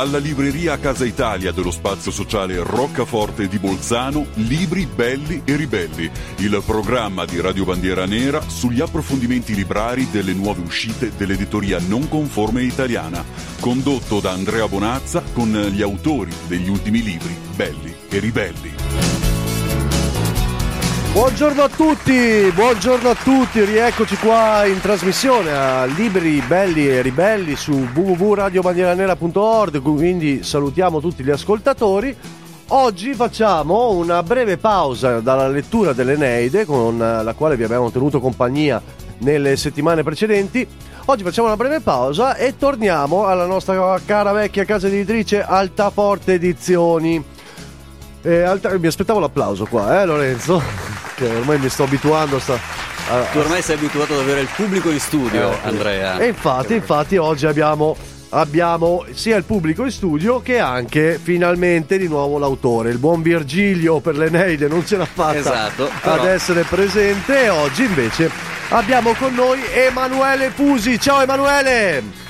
Dalla libreria Casa Italia dello spazio sociale Roccaforte di Bolzano, Libri belli e ribelli, il programma di Radio Bandiera Nera sugli approfondimenti librari delle nuove uscite dell'editoria non conforme italiana, condotto da Andrea Bonazza con gli autori degli ultimi libri belli e ribelli. Buongiorno a tutti, buongiorno a tutti, rieccoci qua in trasmissione a Libri Belli e Ribelli su www.radiobandieranera.org, quindi salutiamo tutti gli ascoltatori. Oggi facciamo una breve pausa dalla lettura dell'Eneide con la quale vi abbiamo tenuto compagnia nelle settimane precedenti. Oggi facciamo una breve pausa e torniamo alla nostra cara vecchia casa editrice Altaforte Edizioni. Eh, alta... Mi aspettavo l'applauso qua, eh Lorenzo? Che ormai mi sto abituando a... Sta... Tu ormai sei abituato ad avere il pubblico in studio, eh, Andrea. E infatti, infatti oggi abbiamo abbiamo sia il pubblico in studio che anche finalmente di nuovo l'autore. Il buon Virgilio per l'Eneide non ce l'ha fatta esatto, però... ad essere presente e oggi invece abbiamo con noi Emanuele Pusi. Ciao Emanuele!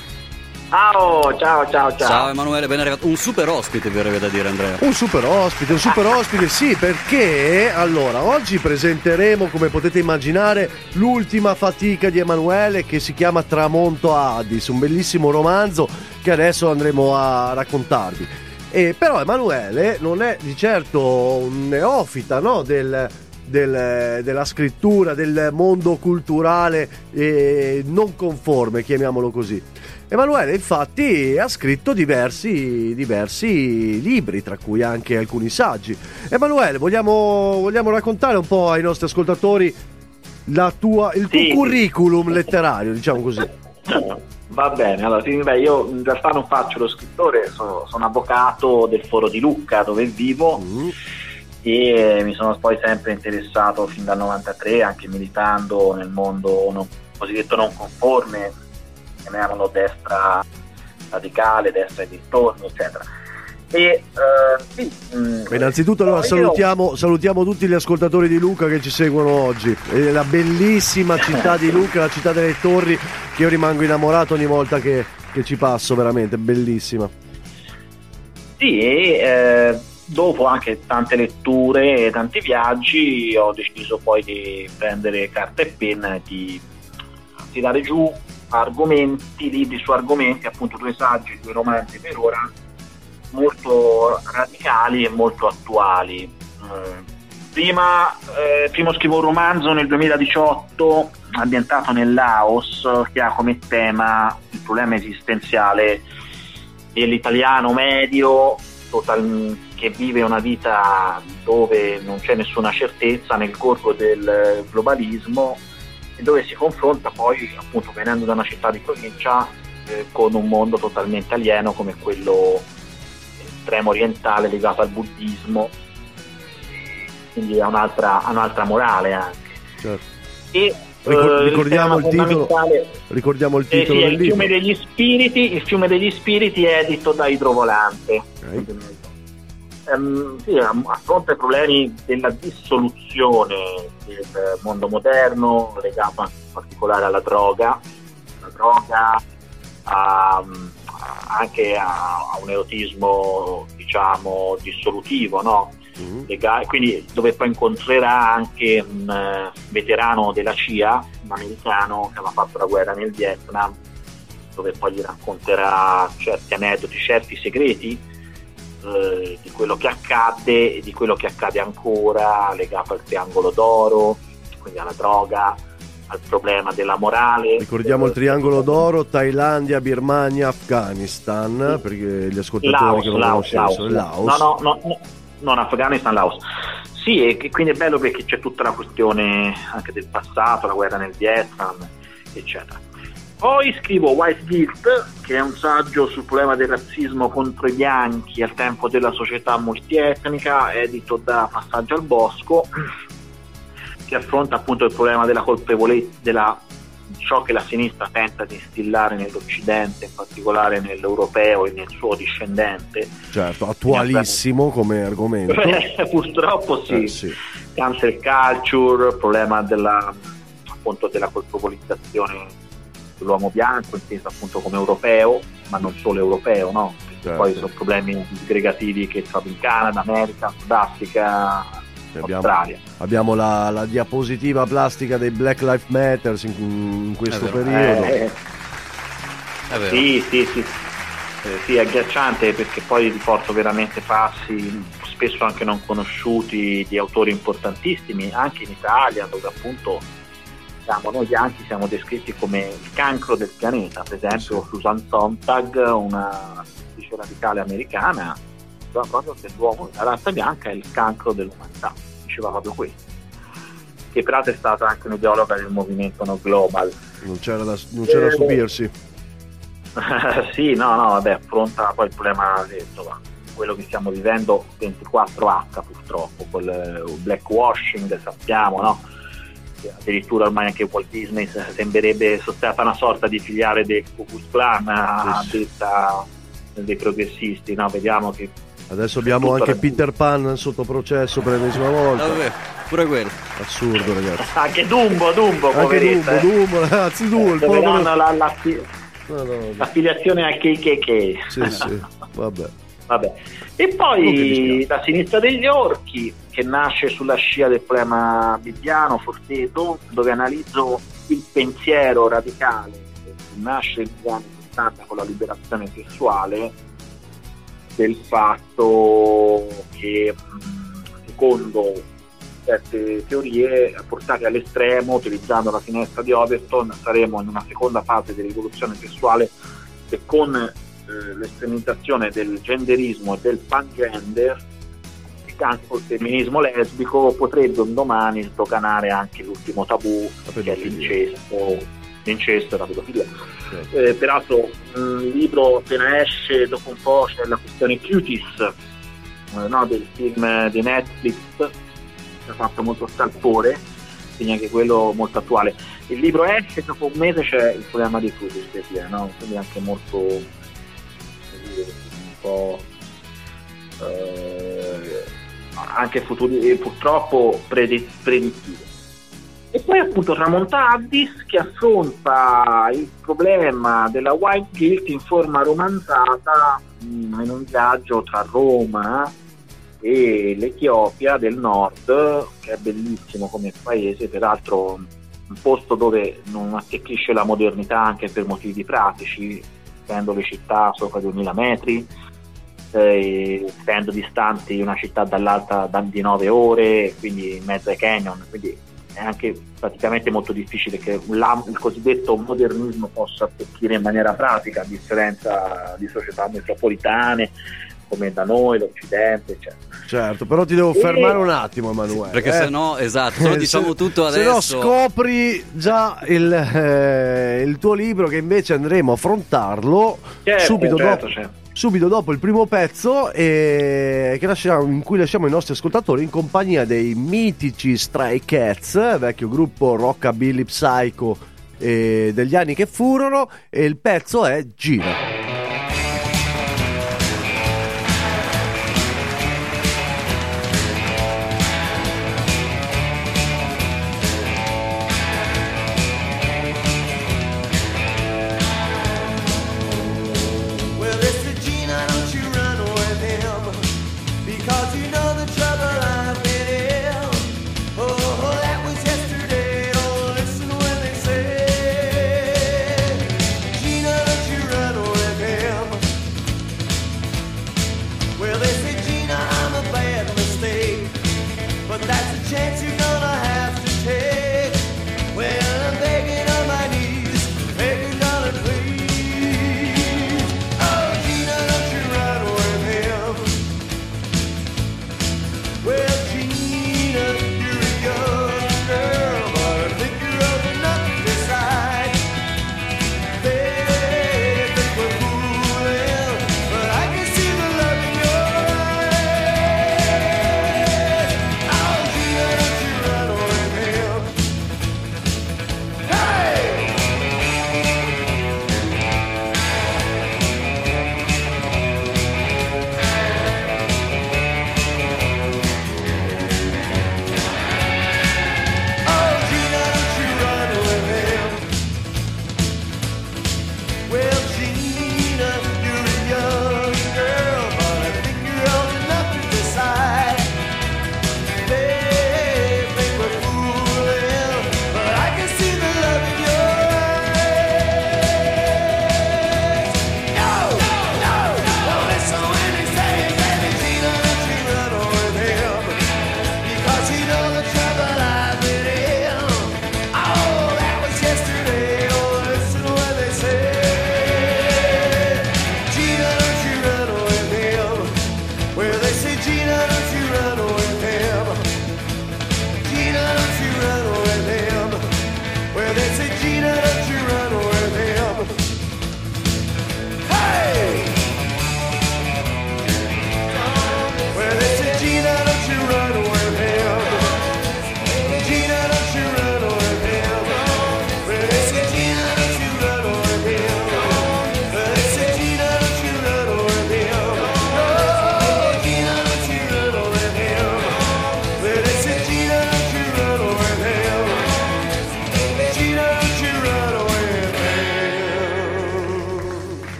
Ciao, ciao, ciao, ciao. Ciao Emanuele, ben arrivato. Un super ospite, verrebbe da dire Andrea. Un super ospite, un super ospite, sì, perché allora oggi presenteremo, come potete immaginare, l'ultima fatica di Emanuele che si chiama Tramonto a Addis, un bellissimo romanzo che adesso andremo a raccontarvi. E, però Emanuele non è di certo un neofita no, del, del, della scrittura, del mondo culturale eh, non conforme, chiamiamolo così. Emanuele infatti ha scritto diversi, diversi, libri, tra cui anche alcuni saggi. Emanuele, vogliamo, vogliamo raccontare un po' ai nostri ascoltatori tua, il tuo sì. curriculum letterario, diciamo così. Va bene, allora sì, beh, io in realtà non faccio lo scrittore, sono, sono avvocato del Foro di Lucca dove vivo mm. e mi sono poi sempre interessato fin dal 93, anche militando nel mondo non, cosiddetto non conforme, chiamiamolo destra radicale, destra e dintorni, eccetera. E, uh, sì, mh, mm, Innanzitutto allora, salutiamo, salutiamo, tutti gli ascoltatori di Luca che ci seguono oggi. È la bellissima città di Luca, la città delle torri, che io rimango innamorato ogni volta che, che ci passo, veramente bellissima. Sì, e eh, dopo anche tante letture e tanti viaggi ho deciso poi di prendere carta e penna e di tirare giù argomenti, libri su argomenti, appunto due saggi, due romanzi per ora, molto radicali e molto attuali. Mm. Prima, eh, primo scrivo un romanzo nel 2018 ambientato nel Laos che ha come tema il problema esistenziale dell'italiano medio total, che vive una vita dove non c'è nessuna certezza nel gorgo del globalismo e dove si confronta poi, appunto, venendo da una città di provincia, eh, con un mondo totalmente alieno come quello estremo orientale legato al buddismo, quindi ha un'altra, un'altra morale anche. Certo. E, eh, ricordiamo, il titolo, ricordiamo il titolo eh sì, il fiume degli spiriti il fiume degli spiriti è edito da Idrovolante okay ehm, sì, affronta i problemi della dissoluzione del mondo moderno legato in particolare alla droga, la droga a, anche a, a, un erotismo diciamo dissolutivo, no? mm. Lega- quindi dove poi incontrerà anche un uh, veterano della CIA, un americano che aveva fatto la guerra nel Vietnam, dove poi gli racconterà certi aneddoti, certi segreti eh, di quello che accadde e di quello che accade ancora legato al triangolo d'oro, quindi alla droga, al problema della morale. Ricordiamo il triangolo d'oro, Thailandia, Birmania, Afghanistan, sì. perché gli ascoltatori Laos, che non Laos, conoscessero, Laos. Laos. No, no, no, non Afghanistan, Laos. Sì, e quindi è bello perché c'è tutta la questione anche del passato, la guerra nel Vietnam, eccetera. Poi scrivo White Guilt, che è un saggio sul problema del razzismo contro i bianchi al tempo della società multietnica, edito da Passaggio al Bosco, che affronta appunto il problema della colpevolezza, della ciò che la sinistra tenta di instillare nell'Occidente, in particolare nell'europeo e nel suo discendente. Certo, attualissimo come argomento. Purtroppo sì. Eh, sì. Cancel culture, problema della, appunto, della colpevolizzazione l'uomo bianco inteso appunto come europeo, ma non solo europeo, no? certo. poi sono problemi disgregativi che trovi in Canada, America, Sudafrica, abbiamo, Australia. Abbiamo la, la, diapositiva plastica dei Black Lives Matter in, in questo periodo. Eh, sì, sì, sì. Eh, sì, è agghiacciante perché poi riporto veramente passi spesso anche non conosciuti di autori importantissimi, anche in Italia, dove appunto siamo, noi bianchi siamo descritti come il cancro del pianeta. Per esempio, Susan Sontag, una scrittrice radicale americana, diceva proprio che l'uomo, la razza bianca è il cancro dell'umanità, diceva proprio questo. Che peraltro è stata anche un'ideologa del movimento no global. Non c'era da, non c'era eh, stupirsi. sì, no, no, vabbè, affronta poi il problema, insomma, quello che stiamo vivendo 24H purtroppo, quel eh, blackwashing, sappiamo, no? Addirittura ormai anche Walt Disney sembrerebbe stata una sorta di filiale del Ku Klux Klan a detta dei progressisti, no? vediamo che Adesso abbiamo anche Peter Pan sotto processo per l'ennesima volta. Vabbè, pure quello. Assurdo, ragazzi. Anche Dumbo, Dumbo, anche poveretta. Dumbo, Dumbo, ragazzi, Dumbo. Eh, povero... la, la, la, no, no, no. L'affiliazione a KKK. Sì, sì, vabbè. Vabbè. E poi la sinistra degli orchi, che nasce sulla scia del problema bibbiano, Forteto, dove analizzo il pensiero radicale che nasce negli anni 60 con la liberazione sessuale, del fatto che secondo certe teorie portate all'estremo, utilizzando la finestra di Overton, saremo in una seconda fase di rivoluzione sessuale e con eh, l'estremizzazione del genderismo e del pangender anche col femminismo lesbico potrebbe un domani sdoganare anche l'ultimo tabù che è l'incesto, l'incesto e la pedofilia. Certo. Eh, peraltro il libro appena esce dopo un po' c'è la questione Cuties eh, no, del film di Netflix ha fatto molto scalpore, quindi anche quello molto attuale. Il libro esce, dopo un mese c'è il problema di dire, no? quindi anche molto un po' eh, anche futuri, purtroppo predittivo. E poi appunto tramonta Addis che affronta il problema della white guilt in forma romanzata mm, in un viaggio tra Roma e l'Etiopia del nord, che è bellissimo come paese, peraltro un posto dove non attecchisce la modernità anche per motivi pratici, essendo le città sopra 2000 metri, eh, essendo distanti una città dall'altra di 9 ore, quindi in mezzo ai canyon, quindi è anche praticamente molto difficile che il cosiddetto modernismo possa attecchire in maniera pratica, a differenza di società metropolitane come da noi, l'Occidente, eccetera. Certo, però ti devo fermare un attimo, Emanuele. Perché eh? se no, esatto, se no diciamo tutto adesso. Se no scopri già il, eh, il, tuo libro che invece andremo a affrontarlo certo, subito certo, dopo. Certo subito dopo il primo pezzo eh, lasciamo, in cui lasciamo i nostri ascoltatori in compagnia dei mitici Stray Cats, vecchio gruppo rockabilly psycho eh, degli anni che furono e il pezzo è Gira.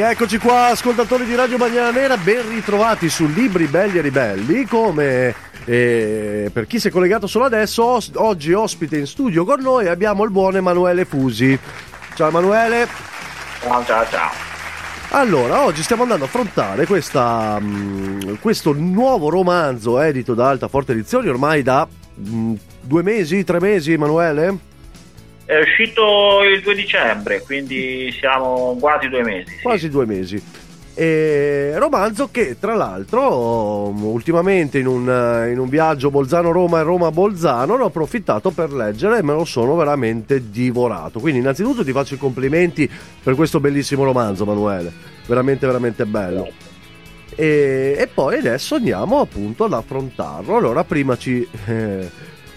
Rieccoci qua, ascoltatori di Radio Bandiera Nera, ben ritrovati su Libri Belli e Ribelli. Come eh, per chi si è collegato solo adesso, os- oggi ospite in studio con noi abbiamo il buon Emanuele Fusi. Ciao Emanuele. Ciao, ciao, ciao. Allora, oggi stiamo andando a affrontare questa, mh, questo nuovo romanzo edito da Alta Forte Edizioni ormai da mh, due mesi, tre mesi, Emanuele? È uscito il 2 dicembre, quindi siamo quasi due mesi. sì. quasi due mesi. E romanzo che tra l'altro ultimamente in un, in un viaggio Bolzano-Roma e Roma-Bolzano ne ho approfittato per leggere e me lo sono veramente divorato. Quindi innanzitutto ti faccio i complimenti per questo bellissimo romanzo Manuele, veramente veramente bello. E, e poi adesso andiamo appunto ad affrontarlo. Allora prima ci, eh,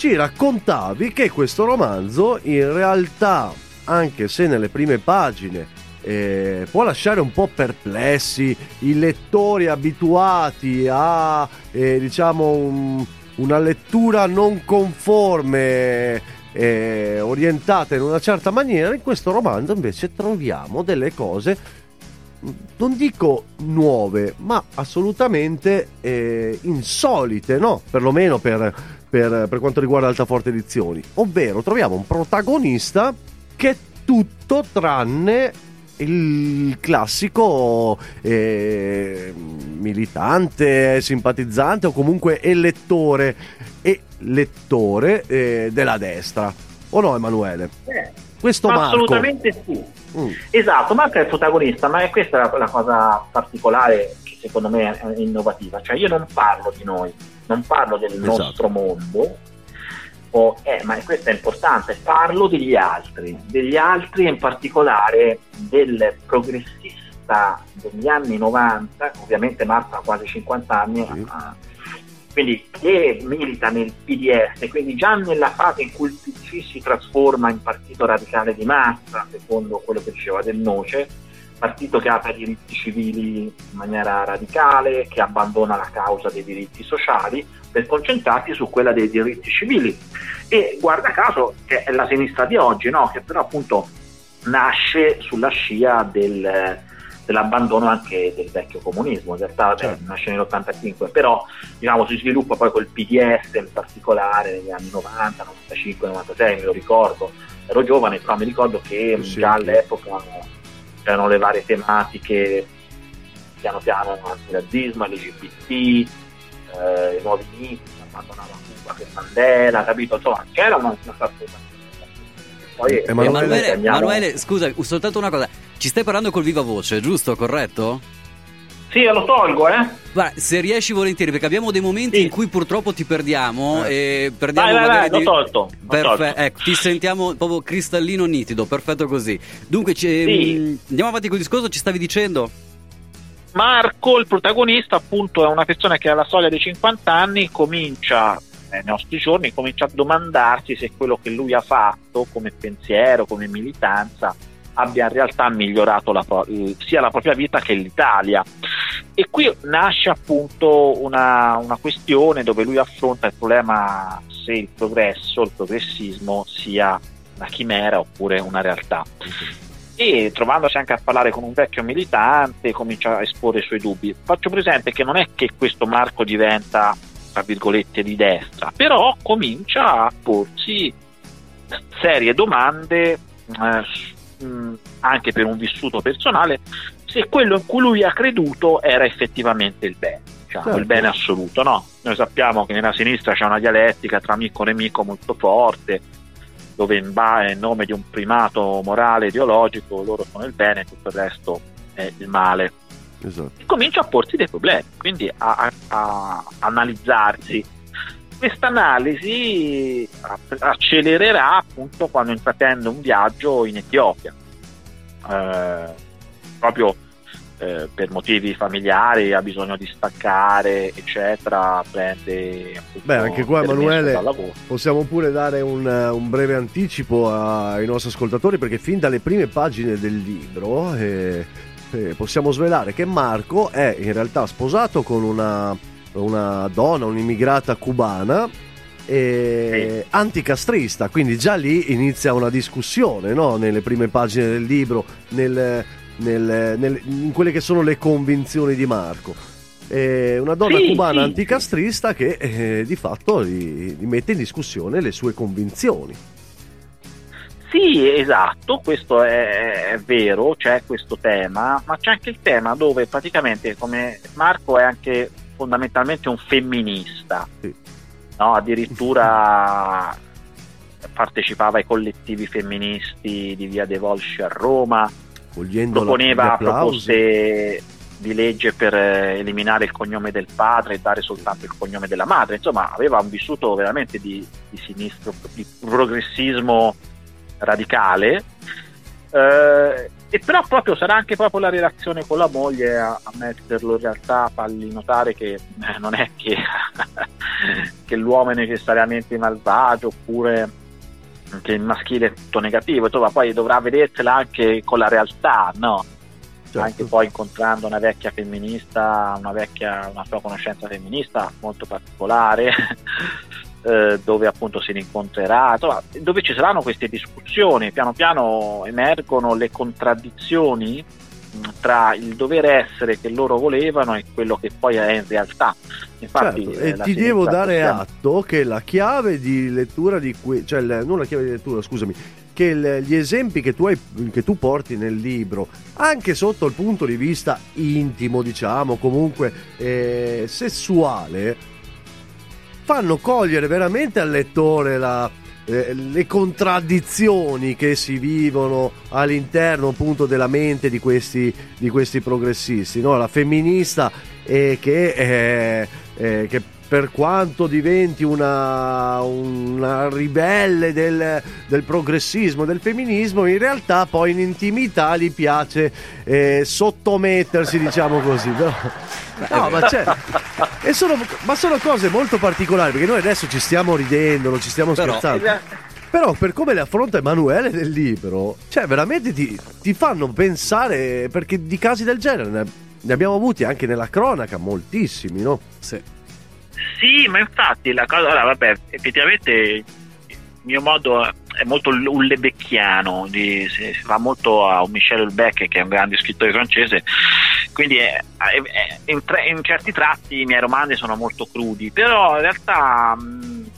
ci raccontavi che questo romanzo in realtà, anche se nelle prime pagine eh, può lasciare un po' perplessi i lettori abituati a eh, diciamo un- una lettura non conforme eh, orientata in una certa maniera in questo romanzo invece troviamo delle cose non dico nuove ma assolutamente eh, insolite no? Perlomeno per, per, per quanto riguarda Altaforte Edizioni ovvero troviamo un protagonista che è tutto tranne il classico eh, militante, simpatizzante o comunque elettore e lettore eh, della destra. O no, Emanuele? Eh, Questo Marco. assolutamente sì. Mm, Esatto, Marco è il protagonista, ma è questa la, la cosa particolare che secondo me è innovativa. Cioè io non parlo di noi, non parlo del Esatto. nostro mondo, o- eh, ma questo è importante, parlo degli altri, degli altri e in particolare del progressista degli anni 90, ovviamente Marco ha quasi 50 anni, Sì. ah, quindi che milita nel PDS, quindi già nella fase in cui il PC si trasforma in partito radicale di massa, secondo quello che diceva Del Noce, partito che apre i diritti civili in maniera radicale, che abbandona la causa dei diritti sociali per concentrarsi su quella dei diritti civili. E guarda caso che è la sinistra di oggi, no? che però appunto nasce sulla scia del, dell'abbandono anche del vecchio comunismo, in realtà Certo. nasce nell'85, però diciamo, si sviluppa poi col PDS in particolare negli anni 90, 95, 96, me lo ricordo, ero giovane, però mi ricordo che Sì, già all'epoca c'erano le varie tematiche, piano piano antirazzismo, LGBT, eh, i nuovi inizi, abbandonava Cuba per Mandela, capito? Insomma, c'era una, una sorta poi Emanuele- Emanuele, Emanuele, scusa, soltanto una cosa. Ci stai parlando col viva voce, giusto? Corretto? Sì, lo tolgo, eh? Guarda, se riesci volentieri, perché abbiamo dei momenti Sì. in cui purtroppo ti perdiamo e perdiamo Vai, vai, vai, magari l'ho di- tolto. Perfetto, ecco, ti sentiamo proprio cristallino nitido, perfetto così. Dunque, Sì. mh, andiamo avanti col discorso, ci stavi dicendo? Marco, il protagonista, appunto, è una persona che alla soglia dei 50 anni comincia, eh, nei nostri giorni, comincia a domandarsi se quello che lui ha fatto come pensiero, come militanza, abbia in realtà migliorato la eh, sia la propria vita che l'Italia. E qui nasce appunto una, una questione dove lui affronta il problema se il progresso, il progressismo sia una chimera oppure una realtà e trovandosi anche a parlare con un vecchio militante comincia a esporre i suoi dubbi. Faccio presente che non è che questo Marco diventa, tra virgolette, di destra, però comincia a porsi serie domande, eh, mh, anche per un vissuto personale, se quello in cui lui ha creduto era effettivamente il bene, diciamo, Certo. il bene assoluto. No? Noi sappiamo che nella sinistra c'è una dialettica tra amico e nemico molto forte, dove in, ba- in nome di un primato morale ideologico loro sono il bene e tutto il resto è il male. Esatto. E comincia a porsi dei problemi, quindi a, a- a analizzarsi. Questa analisi accelererà appunto quando intraprende un viaggio in Etiopia, Eh, proprio eh, per motivi familiari, ha bisogno di staccare, eccetera, prende Beh, anche qua, Emanuele. Possiamo pure dare un, un breve anticipo ai nostri ascoltatori perché fin dalle prime pagine del libro eh, eh, possiamo svelare che Marco è in realtà sposato con una, una donna, un'immigrata cubana e anticastrista, quindi già lì inizia una discussione no? nelle prime pagine del libro, nel, nel, nel, in quelle che sono le convinzioni di Marco. È una donna Sì, cubana sì, anticastrista che eh, di fatto ri- rimette in discussione le sue convinzioni. Sì, esatto, questo è, è vero, c'è questo tema, ma c'è anche il tema dove praticamente come Marco è anche fondamentalmente un femminista, Sì. no? addirittura partecipava ai collettivi femministi di Via dei Volsci a Roma, Cogliendo proponeva proposte di legge per eh, eliminare il cognome del padre e dare soltanto il cognome della madre. Insomma, aveva un vissuto veramente di, di sinistro, di progressismo radicale. Eh, e però proprio sarà anche proprio la relazione con la moglie a, a metterlo in realtà, a fargli notare che eh, non è che, che l'uomo è necessariamente malvagio oppure che il maschile è tutto negativo, insomma poi dovrà vedersela anche con la realtà, no? Certo. anche poi incontrando una vecchia femminista, una vecchia, una sua conoscenza femminista molto particolare, eh, dove appunto si rincontrerà, dove ci saranno queste discussioni, piano piano emergono le contraddizioni mh, tra il dover essere che loro volevano e quello che poi è in realtà. Infatti, Certo, eh, e ti devo dare possiamo- atto che la chiave di lettura di que- cioè non la chiave di lettura, scusami, che gli esempi che tu, hai, che tu porti nel libro, anche sotto il punto di vista intimo, diciamo, comunque eh, sessuale, fanno cogliere veramente al lettore la, eh, le contraddizioni che si vivono all'interno appunto della mente di questi, di questi progressisti. no? La femminista eh, che, eh, eh, che per quanto diventi una, una ribelle del, del progressismo, del femminismo, in realtà poi in intimità gli piace eh, sottomettersi, diciamo così. Però, no, ma, c'è, e sono, ma sono cose molto particolari perché noi adesso ci stiamo ridendo, non ci stiamo Però- scherzando. Però per come le affronta Emanuele nel libro, cioè veramente ti, ti fanno pensare, perché di casi del genere ne, ne abbiamo avuti anche nella cronaca, moltissimi, no? Sì. Sì, ma infatti la cosa, allora, vabbè, effettivamente il mio modo è molto ullebecchiano, di, si, si fa molto a Michel Houellebecq che è un grande scrittore francese, quindi è- è- è- in, tre- in certi tratti i miei romanzi sono molto crudi, però in realtà mh,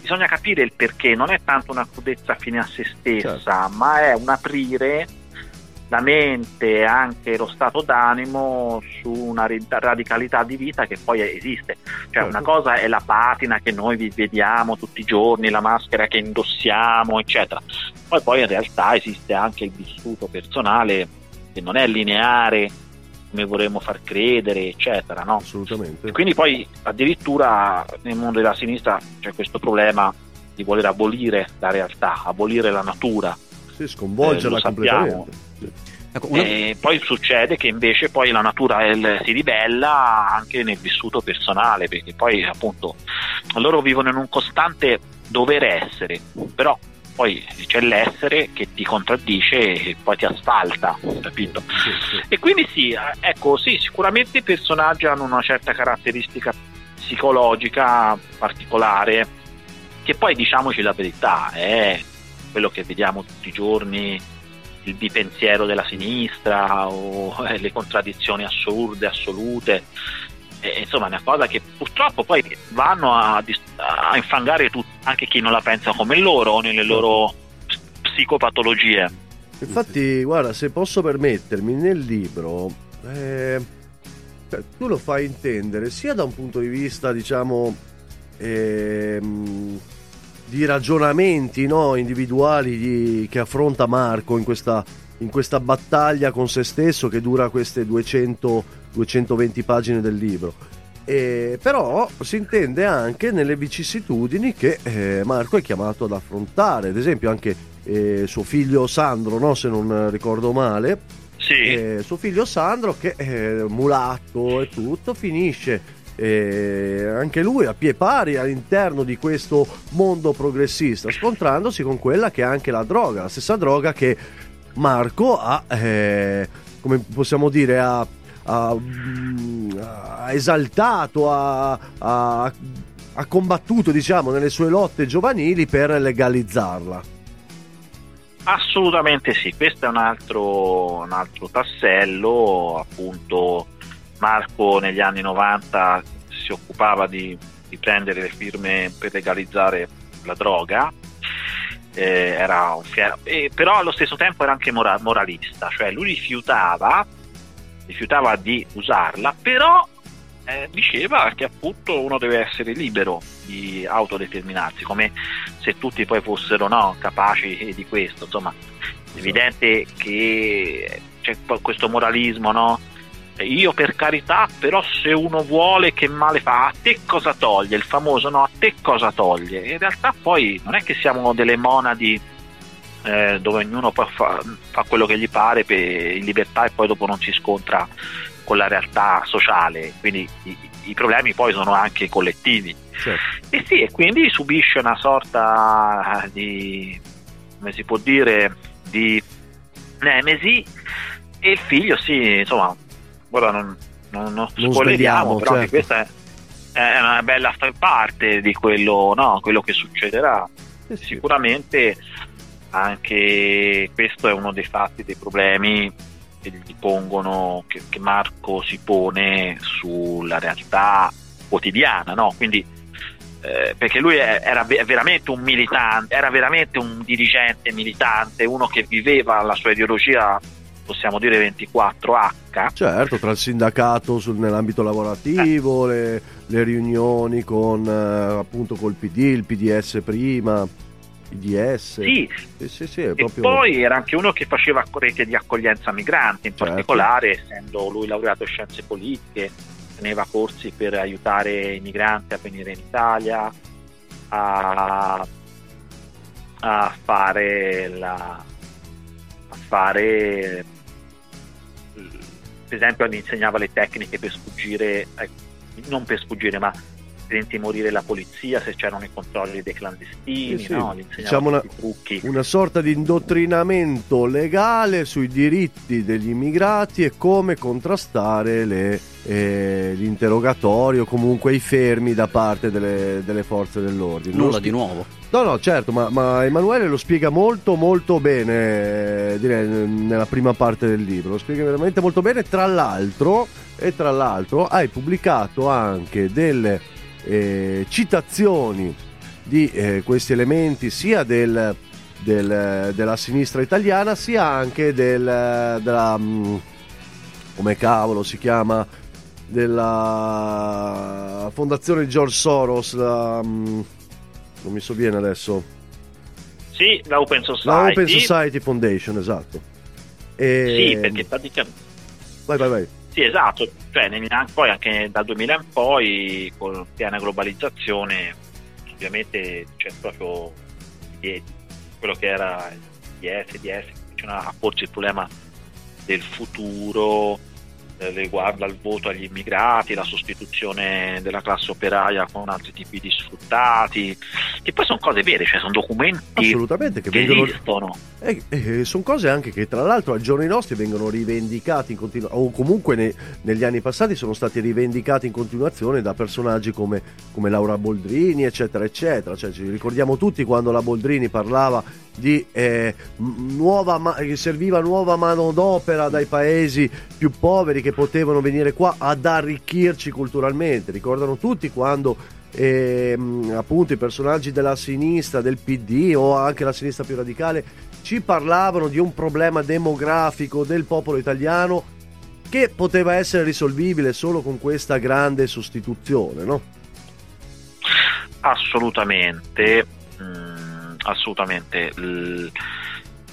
bisogna capire il perché, non è tanto una crudezza fine a se stessa, Certo. ma è un aprire la mente e anche lo stato d'animo su una radicalità di vita che poi esiste. Cioè, Certo. una cosa è la patina che noi vediamo tutti i giorni, la maschera che indossiamo, eccetera. Poi, poi in realtà esiste anche il vissuto personale che non è lineare come vorremmo far credere, eccetera. No? Assolutamente. E quindi poi addirittura nel mondo della sinistra c'è questo problema di voler abolire la realtà, abolire la natura. Si sconvolgerla Eh, lo sappiamo. Ecco, una- E poi succede che invece poi la natura il- si ribella anche nel vissuto personale, perché poi appunto loro vivono in un costante dover essere, però poi c'è l'essere che ti contraddice e poi ti asfalta, capito? Sì, sì. E quindi sì, eh, ecco, sì, sicuramente i personaggi hanno una certa caratteristica psicologica particolare, che poi diciamoci la verità, è quello che vediamo tutti i giorni, il bipensiero della sinistra o eh, le contraddizioni assurde, assolute. E, insomma, è una cosa che purtroppo poi vanno a, a infangare tut- anche chi non la pensa come loro nelle loro ps- psicopatologie. Infatti, guarda, se posso permettermi, nel libro eh, cioè, tu lo fai intendere sia da un punto di vista, diciamo, ehm, di ragionamenti no, individuali di- che affronta Marco in questa, in questa battaglia con se stesso che dura queste 200, 220 pagine del libro. Eh, però si intende anche nelle vicissitudini che eh, Marco è chiamato ad affrontare, ad esempio anche eh, suo figlio Sandro, no, se non ricordo male, Sì, eh, suo figlio Sandro che è mulatto e tutto finisce eh, anche lui a pie pari all'interno di questo mondo progressista scontrandosi con quella che è anche la droga la stessa droga che Marco ha eh, come possiamo dire ha, ha, mm, ha esaltato ha, ha- ha combattuto diciamo nelle sue lotte giovanili per legalizzarla. Assolutamente sì, questo è un altro, un altro tassello, appunto Marco negli anni 90 si occupava di, di prendere le firme per legalizzare la droga, eh, era un fier- eh, però allo stesso tempo era anche mora- moralista, cioè lui rifiutava, rifiutava di usarla, però eh, diceva che appunto uno deve essere libero di autodeterminarsi, come se tutti poi fossero no, capaci di questo. Insomma, è evidente che c'è questo moralismo, no? Io per carità, però se uno vuole che male fa, a te cosa toglie? Il famoso no, a te cosa toglie? In realtà poi non è che siamo delle monadi eh, dove ognuno poi fa, fa, quello che gli pare per, in libertà e poi dopo non si scontra con la realtà sociale, quindi i, i problemi poi sono anche collettivi. Certo. E sì, e quindi subisce una sorta di, come si può dire, di nemesi e il figlio sì, insomma, ora non, non, non, non spoileriamo, però certo. questa è, è, una bella parte di quello, no, quello che succederà. Eh sì. Sicuramente anche questo è uno dei fatti, dei problemi che gli pongono, che, che Marco si pone sulla realtà quotidiana, no? Quindi eh, perché lui era veramente un militante, era veramente un dirigente militante, uno che viveva la sua ideologia, possiamo dire 24H. Certo, tra il sindacato sul, nell'ambito lavorativo, eh. le, le, riunioni con eh, appunto col PD, il PDS prima. IDS. Sì, sì, sì, sì proprio... e poi era anche uno che faceva rete di accoglienza migranti, in certo. particolare essendo lui laureato in scienze politiche, teneva corsi per aiutare i migranti a venire in Italia, a, a fare la fare per esempio insegnava le tecniche per sfuggire eh, non per sfuggire ma per intimorire la polizia se c'erano i controlli dei clandestini, sì, sì. No? diciamo una, una, sorta di indottrinamento legale sui diritti degli immigrati e come contrastare le, eh, l'interrogatorio, comunque i fermi da parte delle, delle forze dell'ordine. Nulla di nuovo. No, no, certo, ma, ma, Emanuele lo spiega molto, molto bene, direi, nella prima parte del libro. Lo spiega veramente molto bene. Tra l'altro, e tra l'altro, hai pubblicato anche delle eh, citazioni di eh, questi elementi sia del, del, della sinistra italiana sia anche del, della mm, come cavolo si chiama della fondazione George Soros la, mm, non mi sovviene adesso. Sì la Open Society. La Open Society Foundation esatto. E... sì perché praticamente vai vai vai sì, esatto, cioè, poi anche dal 2000 in poi con piena globalizzazione ovviamente c'è proprio quello che era il DS, DS, a porci il problema del futuro eh, riguardo al voto agli immigrati, la sostituzione della classe operaia con altri tipi di sfruttati, che poi sono cose vere, cioè sono documenti Assolutamente, che, che vengono, esistono. Eh, eh, sono cose anche che tra l'altro ai giorni nostri vengono rivendicate in continuazione, o comunque ne, negli anni passati sono stati rivendicati in continuazione da personaggi come, come Laura Boldrini, eccetera, eccetera. Cioè, ci ricordiamo tutti quando la Boldrini parlava di eh, nuova che serviva nuova manodopera dai paesi più poveri che potevano venire qua ad arricchirci culturalmente. Ricordano tutti quando eh, appunto i personaggi della sinistra, del PD o anche la sinistra più radicale ci parlavano di un problema demografico del popolo italiano che poteva essere risolvibile solo con questa grande sostituzione, no? Assolutamente assolutamente.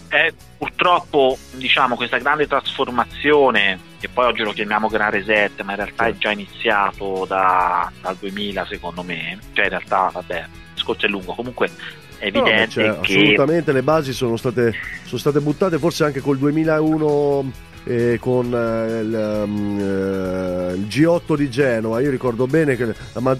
È purtroppo diciamo, questa grande trasformazione, che poi oggi lo chiamiamo Gran Reset, ma in realtà è già iniziato da, dal 2000 secondo me, cioè in realtà vabbè, il discorso è lungo, comunque è evidente no, che... Assolutamente le basi sono state, sono state buttate forse anche col 2001 eh, con eh, il, um, eh, il, G8 di Genova. Io ricordo bene che la,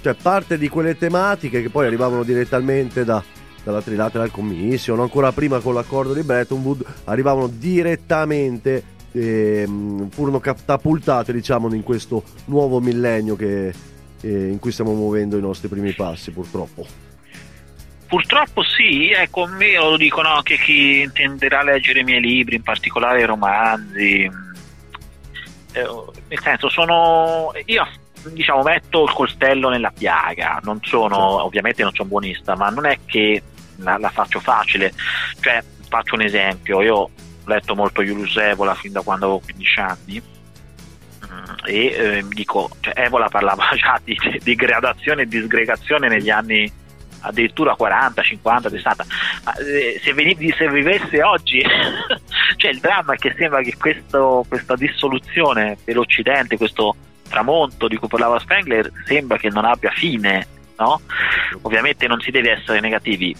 cioè, parte di quelle tematiche che poi arrivavano direttamente da, dalla Trilateral Commission, ancora prima con l'accordo di Bretton Woods, arrivavano direttamente, ehm, furono catapultate diciamo in questo nuovo millennio che, eh, in cui stiamo muovendo i nostri primi passi purtroppo. Purtroppo sì, ecco, me lo dicono anche chi intenderà leggere i miei libri, in particolare i romanzi. Eh, nel senso, sono. Io diciamo metto il coltello nella piaga, non sono, ovviamente non sono buonista, ma non è che la, la faccio facile. Cioè, faccio un esempio, io ho letto molto Julius Evola fin da quando avevo 15 anni mm, e eh, dico, cioè, Evola parlava già di, di gradazione e disgregazione negli anni addirittura 40, 50, 60. Ma eh, se, venivi, se, vivesse oggi, cioè il dramma è che sembra che questo, questa dissoluzione dell'Occidente, questo tramonto di cui parlava Spengler, sembra che non abbia fine. No? Ovviamente non si deve essere negativi,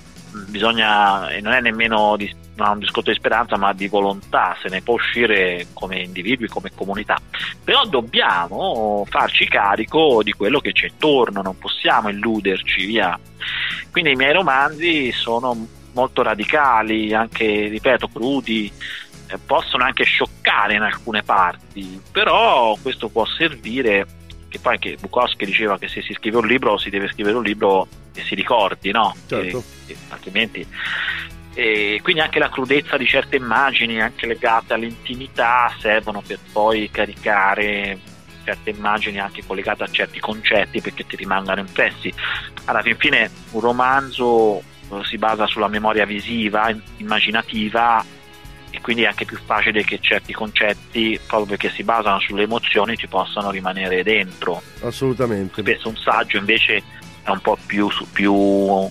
bisogna, e non è nemmeno di, no, un discorso di speranza, ma di volontà, se ne può uscire come individui, come comunità. Però dobbiamo farci carico di quello che c'è intorno, non possiamo illuderci, via. Quindi i miei romanzi sono molto radicali, anche, ripeto, crudi, possono anche scioccare in alcune parti, però questo può servire che poi anche Bukowski diceva che se si scrive un libro si deve scrivere un libro che si ricordi, no? Certo. Che, che altrimenti e quindi anche la crudezza di certe immagini, anche legate all'intimità, servono per poi caricare certe immagini anche collegate a certi concetti perché ti rimangano impressi. Alla fin fine un romanzo eh, si basa sulla memoria visiva, immaginativa e quindi è anche più facile che certi concetti, proprio perché si basano sulle emozioni, ci possano rimanere dentro. Assolutamente. Spesso un saggio invece è un po' più, più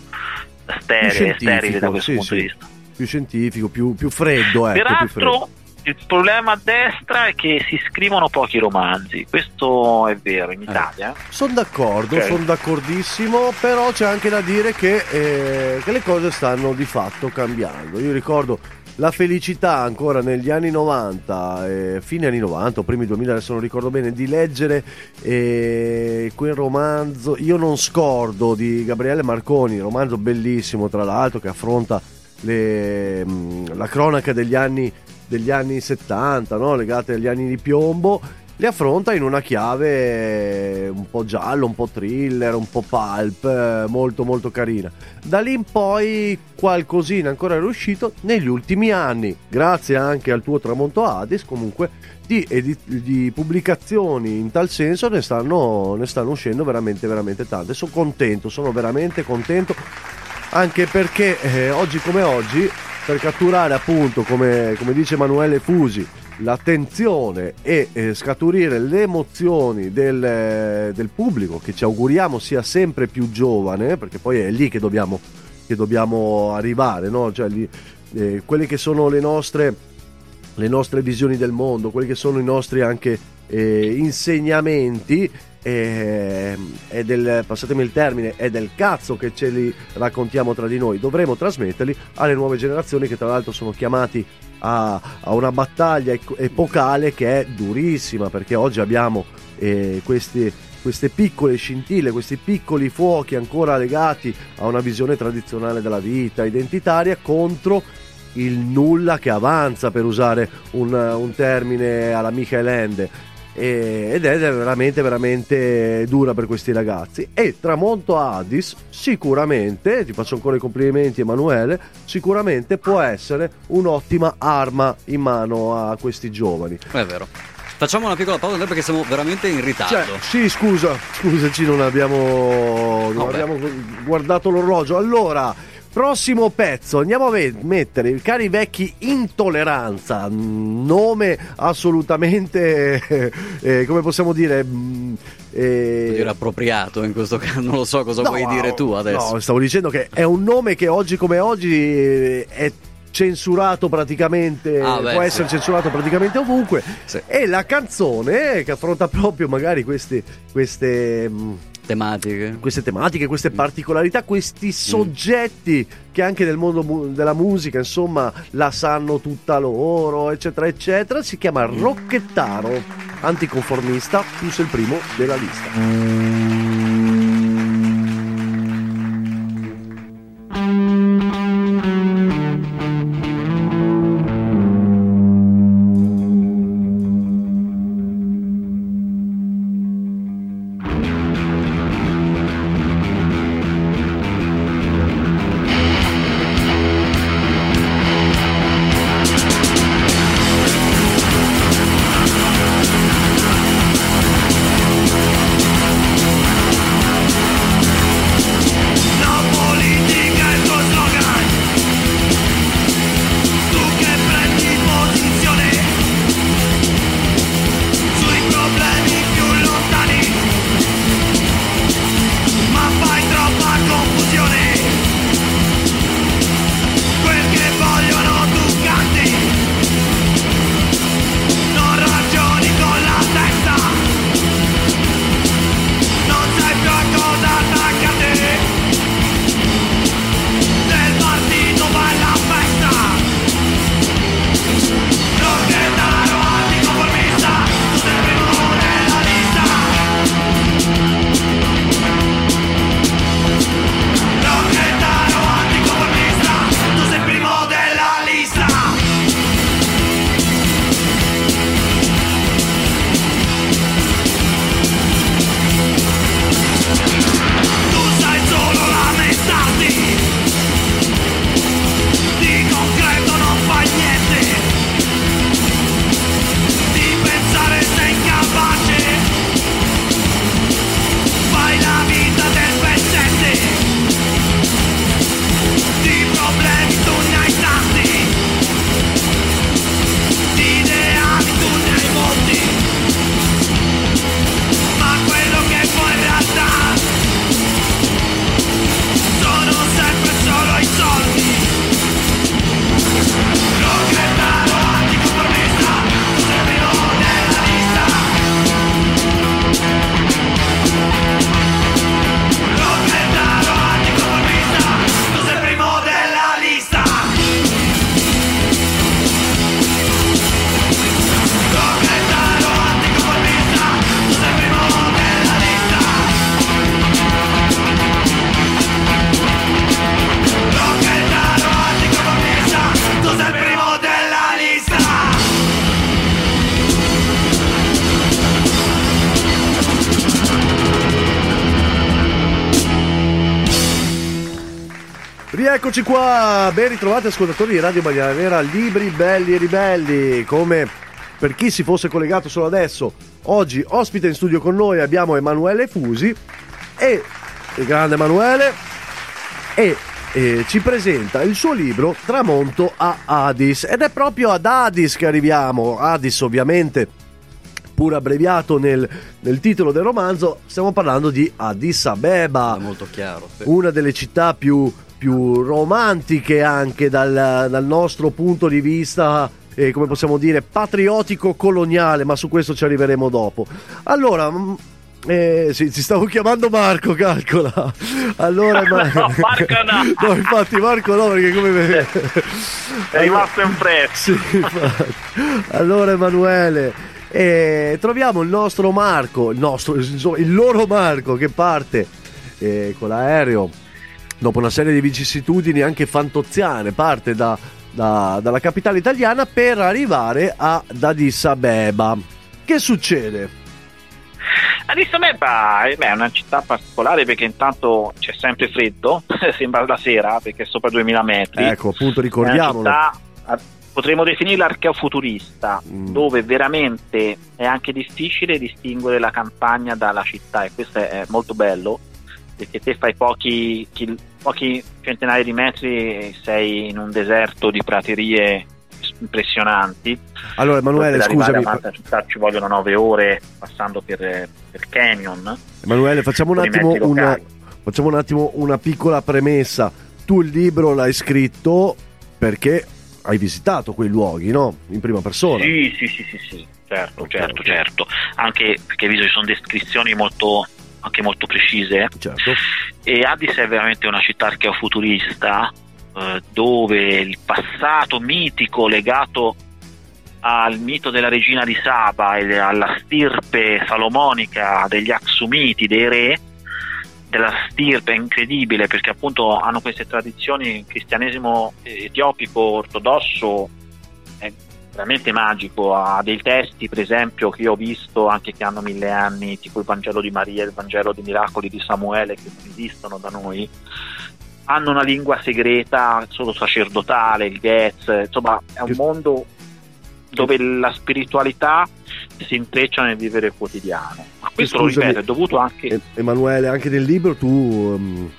sterile, più sterile da questo sì, punto sì. di vista. Più scientifico, più, più freddo. Ecco, Peraltro, freddo. il problema a destra è che si scrivono pochi romanzi, questo è vero in Italia. eh. Sono d'accordo, Ok. sono d'accordissimo, però c'è anche da dire che, eh, che le cose stanno di fatto cambiando. Io ricordo la felicità ancora negli anni 90, eh, fine anni 90 o primi 2000, adesso non ricordo bene, di leggere eh, quel romanzo Io non scordo di Gabriele Marconi, romanzo bellissimo tra l'altro che affronta le, mh, la cronaca degli anni, degli anni 70, no? legate agli anni di piombo li affronta in una chiave un po' giallo, un po' thriller, un po' pulp, eh, molto molto carina. Da lì in poi qualcosina ancora è riuscito negli ultimi anni, grazie anche al tuo tramonto Hades, comunque di, edi- di pubblicazioni in tal senso ne stanno, ne stanno uscendo veramente veramente tante. Sono contento, sono veramente contento anche perché eh, oggi come oggi per catturare appunto come, come dice Emanuele Fusi l'attenzione e eh, scaturire le emozioni del, eh, del pubblico che ci auguriamo sia sempre più giovane perché poi è lì che dobbiamo, che dobbiamo arrivare no? cioè lì, eh, quelle che sono le nostre le nostre visioni del mondo quelli che sono i nostri anche eh, insegnamenti eh, è del, passatemi il termine, è del cazzo che ce li raccontiamo tra di noi. Dovremo trasmetterli alle nuove generazioni che tra l'altro sono chiamati a, a una battaglia epocale che è durissima perché oggi abbiamo eh, questi, queste piccole scintille, questi piccoli fuochi ancora legati a una visione tradizionale della vita identitaria contro il nulla che avanza per usare un, un termine alla Michael Ende e- ed è veramente veramente dura per questi ragazzi e Tramonto Addis sicuramente ti faccio ancora i complimenti Emanuele sicuramente può essere un'ottima arma in mano a questi giovani È vero. Facciamo una piccola pausa perché siamo veramente in ritardo. cioè, sì scusa scusaci non abbiamo, non abbiamo guardato l'orologio allora Prossimo pezzo, andiamo a mettere, cari vecchi, intolleranza, mm, nome assolutamente, eh, come possiamo dire, mm, eh, dire appropriato in questo caso, non lo so cosa No, vuoi dire tu adesso. No, stavo dicendo che è un nome che oggi come oggi eh, è censurato praticamente, Ah, beh, può sì. essere censurato praticamente ovunque. Sì. E la canzone che affronta proprio magari questi, queste, mm, Tematiche. queste tematiche, Mm. queste particolarità, questi soggetti che anche nel mondo mu- della musica, insomma, la sanno tutta loro, eccetera, eccetera, si chiama Rocchettaro, anticonformista, plus il primo della lista. Eccoci qua, ben ritrovati ascoltatori di Radio Bagnara Nera, libri belli e ribelli, come per chi si fosse collegato solo adesso, oggi ospite in studio con noi abbiamo Emanuele Fusi e il grande Emanuele e, e ci presenta il suo libro Tramonto a Addis ed è proprio ad Addis che arriviamo, Addis ovviamente pur abbreviato nel, nel, titolo del romanzo, stiamo parlando di Addis Abeba. È molto chiaro. Sì. Una delle città più, più romantiche anche dal, dal, nostro punto di vista. Eh, come possiamo dire, patriottico coloniale, ma su questo ci arriveremo dopo. Allora, eh, sì, ti stavo chiamando Marco, calcola. Allora, no, ma... Marco no. no. infatti Marco no, perché come... È rimasto impresso. Sì, allora Emanuele, e troviamo il nostro Marco, il, nostro, il loro Marco che parte eh, con l'aereo dopo una serie di vicissitudini anche fantoziane, parte da, da, dalla capitale italiana per arrivare ad Addis Abeba. Che succede? Addis Abeba è una città particolare perché intanto c'è sempre freddo, sembra la sera perché è sopra 2000 metri. Ecco, appunto ricordiamolo. Città potremmo definirla archeofuturista, mm. dove veramente è anche difficile distinguere la campagna dalla città e questo è molto bello perché te fai pochi, pochi centinaia di metri e sei in un deserto di praterie impressionanti. Allora, Emanuele, scusami. Per città ci vogliono nove ore passando per, per Canyon. Emanuele, facciamo un, attimo una, facciamo un attimo una piccola premessa. Tu il libro l'hai scritto perché hai visitato quei luoghi, no? In prima persona. Sì, sì, sì, sì, sì. certo, okay, certo, okay. certo. Anche perché visto ci sono descrizioni molto, anche molto precise. Certo. E Addis è veramente una città archeofuturista eh, dove il passato mitico legato al mito della regina di Saba e alla stirpe salomonica degli Aksumiti, dei re, della stirpe incredibile perché appunto hanno queste tradizioni, cristianesimo etiopico ortodosso è veramente magico, ha dei testi per esempio che io ho visto anche che hanno mille anni, tipo il Vangelo di Maria, il Vangelo dei miracoli di Samuele che non esistono da noi, hanno una lingua segreta solo sacerdotale, il Getz, insomma è un mondo dove la spiritualità si intreccia nel vivere quotidiano. Ma questo Scusami, lo ripeto, è dovuto anche... Emanuele, anche nel libro tu um,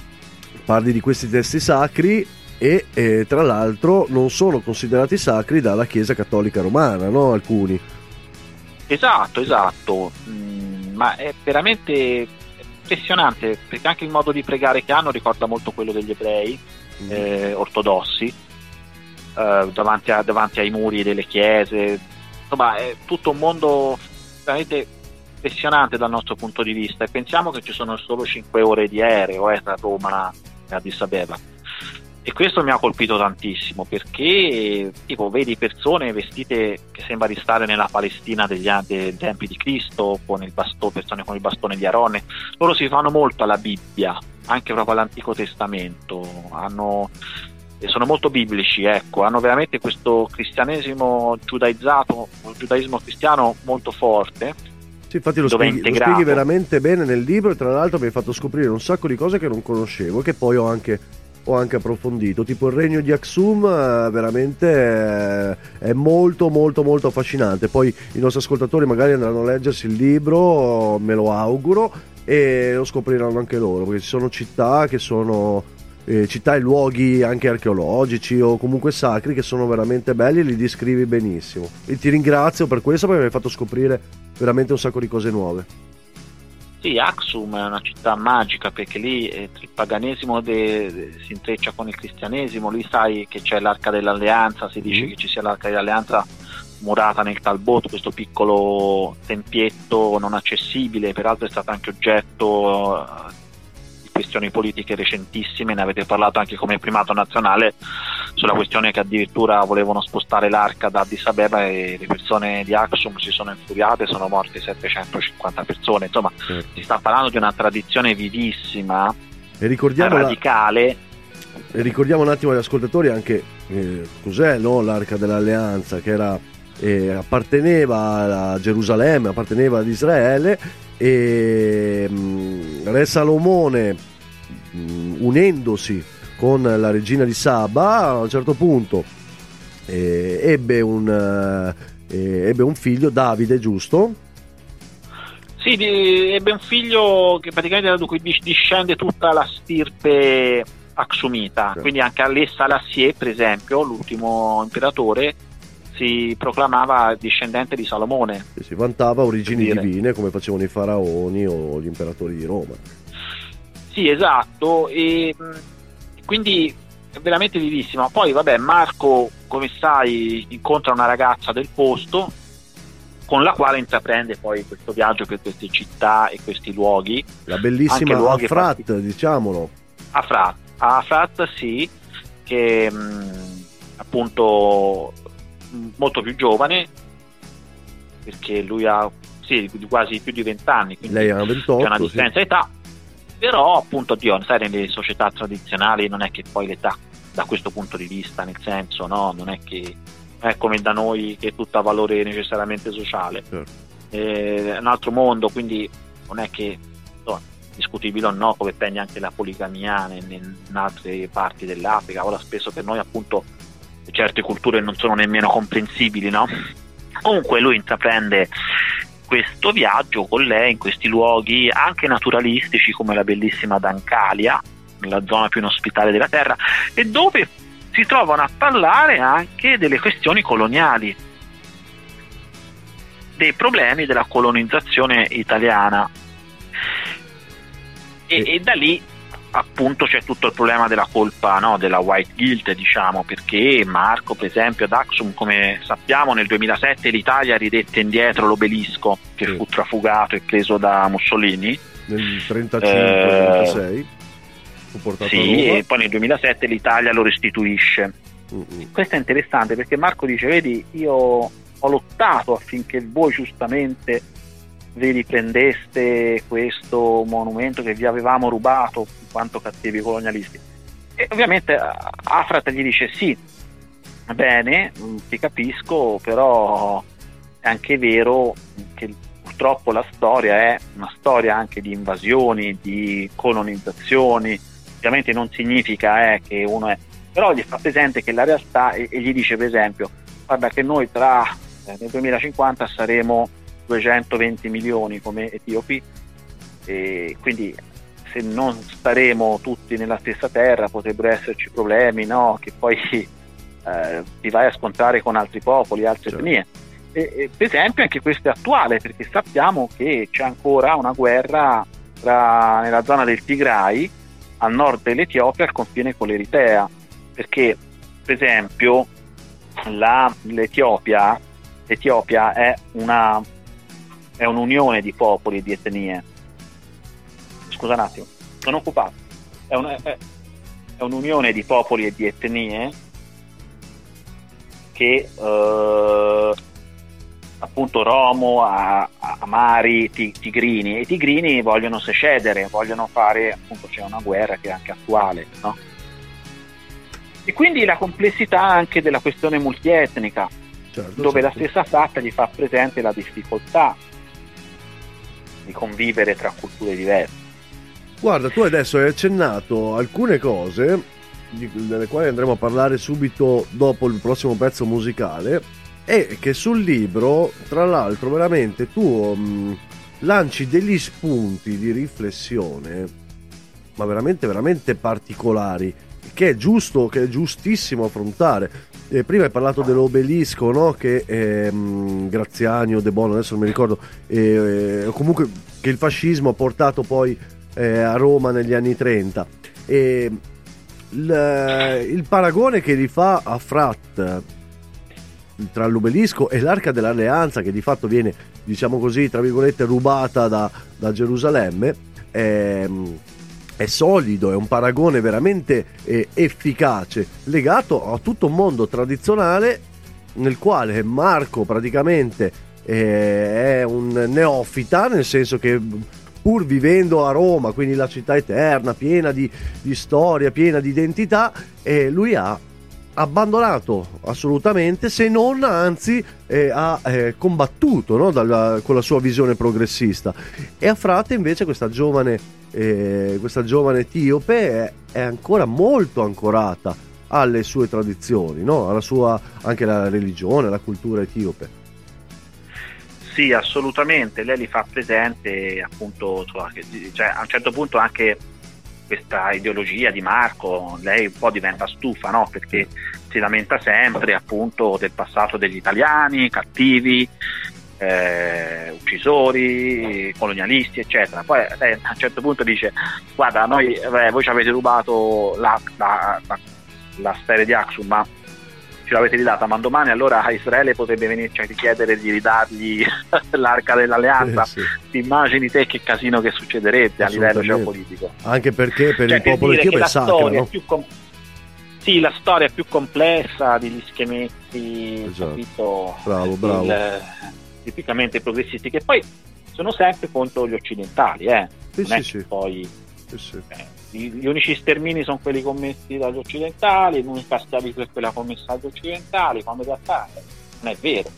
parli di questi testi sacri e eh, tra l'altro non sono considerati sacri dalla Chiesa Cattolica Romana, no? Alcuni. Esatto, esatto, mm, ma è veramente impressionante perché anche il modo di pregare che hanno ricorda molto quello degli ebrei mm. eh, ortodossi eh, davanti, a, davanti ai muri delle chiese, insomma è tutto un mondo veramente impressionante dal nostro punto di vista e pensiamo che ci sono solo 5 ore di aereo eh, tra Roma e Addis Abeba e questo mi ha colpito tantissimo perché tipo vedi persone vestite che sembra di stare nella Palestina degli, dei tempi di Cristo con il bastone, persone con il bastone di Arone loro si fanno molto alla Bibbia anche proprio all'Antico Testamento. Hanno sono molto biblici, ecco, hanno veramente questo cristianesimo giudaizzato, un giudaismo cristiano molto forte. Sì, infatti lo spieghi, lo spieghi, veramente bene nel libro e tra l'altro mi hai fatto scoprire un sacco di cose che non conoscevo che poi ho anche, ho anche approfondito, tipo il regno di Axum eh, veramente è, è molto molto molto affascinante, poi i nostri ascoltatori magari andranno a leggersi il libro, me lo auguro e lo scopriranno anche loro, perché ci sono città che sono eh, città e luoghi anche archeologici o comunque sacri che sono veramente belli e li descrivi benissimo. E ti ringrazio per questo perché mi hai fatto scoprire veramente un sacco di cose nuove. Sì, Axum è una città magica perché lì eh, il paganesimo de, de, si intreccia con il cristianesimo, lì sai che c'è l'arca dell'alleanza, si dice mm. che ci sia l'arca dell'alleanza murata nel Talbot, questo piccolo tempietto non accessibile, peraltro è stato anche oggetto questioni politiche recentissime, ne avete parlato anche come primato nazionale sulla questione che addirittura volevano spostare l'arca da Addis Abeba e le persone di Aksum si sono infuriate, sono morte 750 persone, insomma certo. si sta parlando di una tradizione vivissima, e radicale. La... Ricordiamo un attimo agli ascoltatori anche eh, cos'è no? l'arca dell'alleanza che era, eh, apparteneva a Gerusalemme, apparteneva ad Israele e mm, Re Salomone mh, unendosi con la regina di Saba, a un certo punto eh, ebbe, un, eh, ebbe un figlio, Davide, giusto? Sì, di, ebbe un figlio che praticamente da cui discende tutta la stirpe Aksumita, sì. quindi anche Alessa Lassie, per esempio, l'ultimo imperatore, si proclamava discendente di Salomone. E si vantava origini divine come facevano i faraoni o gli imperatori di Roma. Sì, esatto, e quindi è veramente vivissima. Poi, vabbè, Marco, come sai, incontra una ragazza del posto con la quale intraprende poi questo viaggio per queste città e questi luoghi. La bellissima Afrat, fatti... diciamolo. Afrat, Afrat sì, che mh, appunto molto più giovane, perché lui ha sì, quasi più di 20 anni, quindi lei ha 28, c'è una differenza di età. Però appunto, Dio, sai, nelle società tradizionali non è che poi l'età da questo punto di vista, nel senso, no, non è che è come da noi che tutto ha valore necessariamente sociale. Certo. Eh, è un altro mondo, quindi non è che no, discutibile o no, come pende anche la poligamia in, in, altre parti dell'Africa. Ora spesso per noi appunto certe culture non sono nemmeno comprensibili, no? Comunque lui intraprende questo viaggio con lei in questi luoghi anche naturalistici come la bellissima Dancalia, nella zona più inospitale della Terra, e dove si trovano a parlare anche delle questioni coloniali, dei problemi della colonizzazione italiana. E, e da lì appunto c'è tutto il problema della colpa no, della white guilt diciamo perché Marco per esempio ad Axum come sappiamo nel 2007 l'Italia ridette indietro l'obelisco che sì. fu trafugato e preso da Mussolini nel 35-36 eh, fu portato sì, e poi nel 2007 l'Italia lo restituisce. Uh-uh. Questo è interessante perché Marco dice: Vedi, io ho lottato affinché voi giustamente vi riprendeste questo monumento che vi avevamo rubato in quanto cattivi colonialisti. E ovviamente Afrat gli dice: Sì, bene, mm, ti capisco, però è anche vero che purtroppo la storia è una storia anche di invasioni, di colonizzazioni, ovviamente non significa eh, che uno è però gli fa presente che la realtà e, e gli dice per esempio guarda che noi tra eh, nel 2050 saremo 220 milioni come etiopi e quindi se non staremo tutti nella stessa terra potrebbero esserci problemi no? che poi eh, ti vai a scontrare con altri popoli, altre certo. etnie e, e, per esempio anche questo è attuale perché sappiamo che c'è ancora una guerra tra, nella zona del Tigray a nord dell'Etiopia al confine con l'Eritea, perché per esempio la, l'Etiopia, l'Etiopia è, una, è un'unione di popoli e di etnie. Scusa un attimo, sono occupato. È, un, è, è un'unione di popoli e di etnie che eh, appunto Romo, a, Amari, Tigrini e i Tigrini vogliono secedere, vogliono fare, appunto c'è una guerra che è anche attuale, no? E quindi la complessità anche della questione multietnica, certo, dove certo. la stessa fatta gli fa presente la difficoltà di convivere tra culture diverse. Guarda, tu adesso hai accennato alcune cose delle quali andremo a parlare subito dopo il prossimo pezzo musicale e che sul libro, tra l'altro, veramente tu um, lanci degli spunti di riflessione, ma veramente, veramente particolari, che è giusto, che è giustissimo affrontare. Eh, prima hai parlato dell'obelisco, no? Che ehm, Graziani o De Bono, adesso non mi ricordo, eh, eh, comunque che il fascismo ha portato poi eh, a Roma negli anni 30. E il, il paragone che fa a Frat tra l'obelisco e l'arca dell'alleanza che di fatto viene diciamo così tra virgolette rubata da, da Gerusalemme ehm, è, solido, è un paragone veramente eh, efficace legato a tutto un mondo tradizionale nel quale Marco praticamente eh, è un neofita nel senso che pur vivendo a Roma, quindi la città eterna, piena di, di storia, piena di identità, eh, lui ha abbandonato assolutamente, se non anzi eh, ha eh, combattuto no? Dalla, con la sua visione progressista. E a Frate invece questa giovane eh, questa giovane etiope è, è ancora molto ancorata alle sue tradizioni, no? alla sua anche la religione, la cultura etiope. Sì, assolutamente, lei li fa presente appunto, cioè, a un certo punto anche questa ideologia di Marco, lei un po' diventa stufa, no? perché si lamenta sempre appunto del passato degli italiani, cattivi, eh, uccisori, colonialisti, eccetera. Poi lei a un certo punto dice: Guarda, noi, eh, voi ci avete rubato la, la, la, la sfera di Axum, ma ce l'avete ridata, ma domani allora Israele potrebbe venirci a richiedere di ridargli l'arca dell'alleanza. Eh, sì. Ti immagini te che casino che succederebbe a livello geopolitico? Anche perché per cioè, il popolo etiope è sacro. No? Com- sì, la storia è più complessa degli schemetti, esatto. capito? Bravo, bravo. Il, tipicamente progressisti, che poi sono sempre contro gli occidentali, eh. Sì, sì, sì. Poi, sì, eh, gli unici stermini sono quelli commessi dagli occidentali, l'unica schiavitù è quella commessa dagli occidentali, quando in realtà non è vero.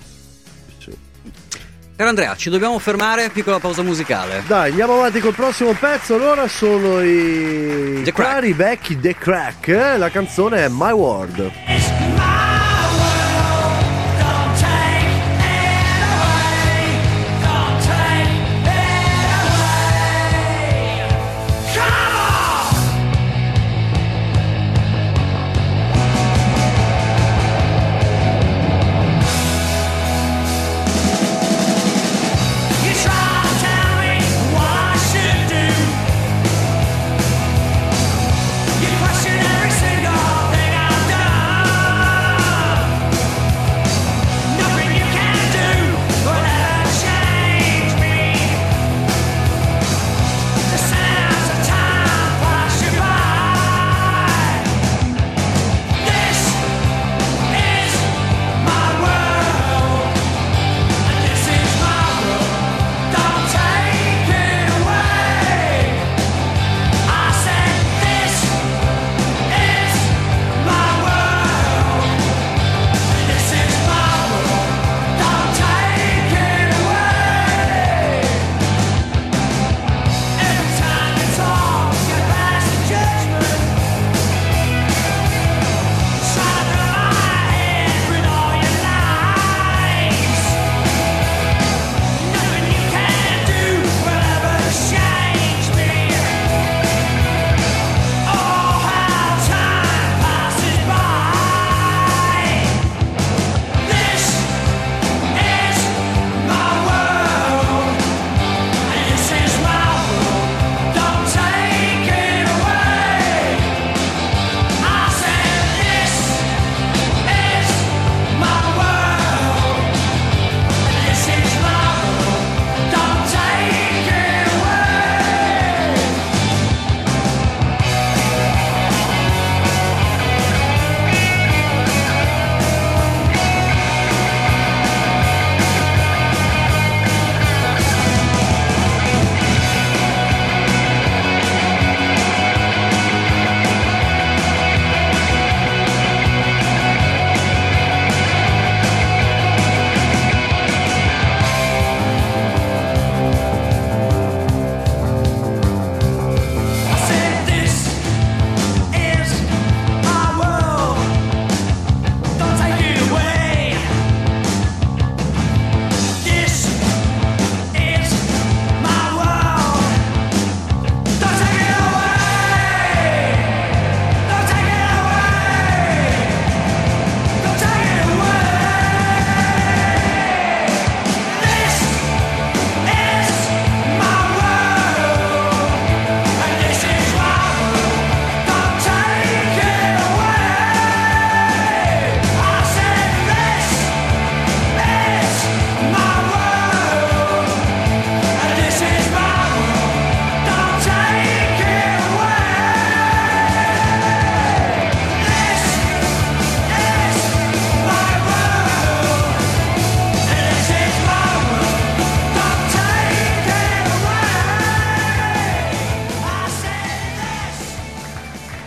Caro Andrea, ci dobbiamo fermare, piccola pausa musicale. Dai, andiamo avanti col prossimo pezzo. Allora sono i The cari vecchi The Crack. Eh? La canzone è My World.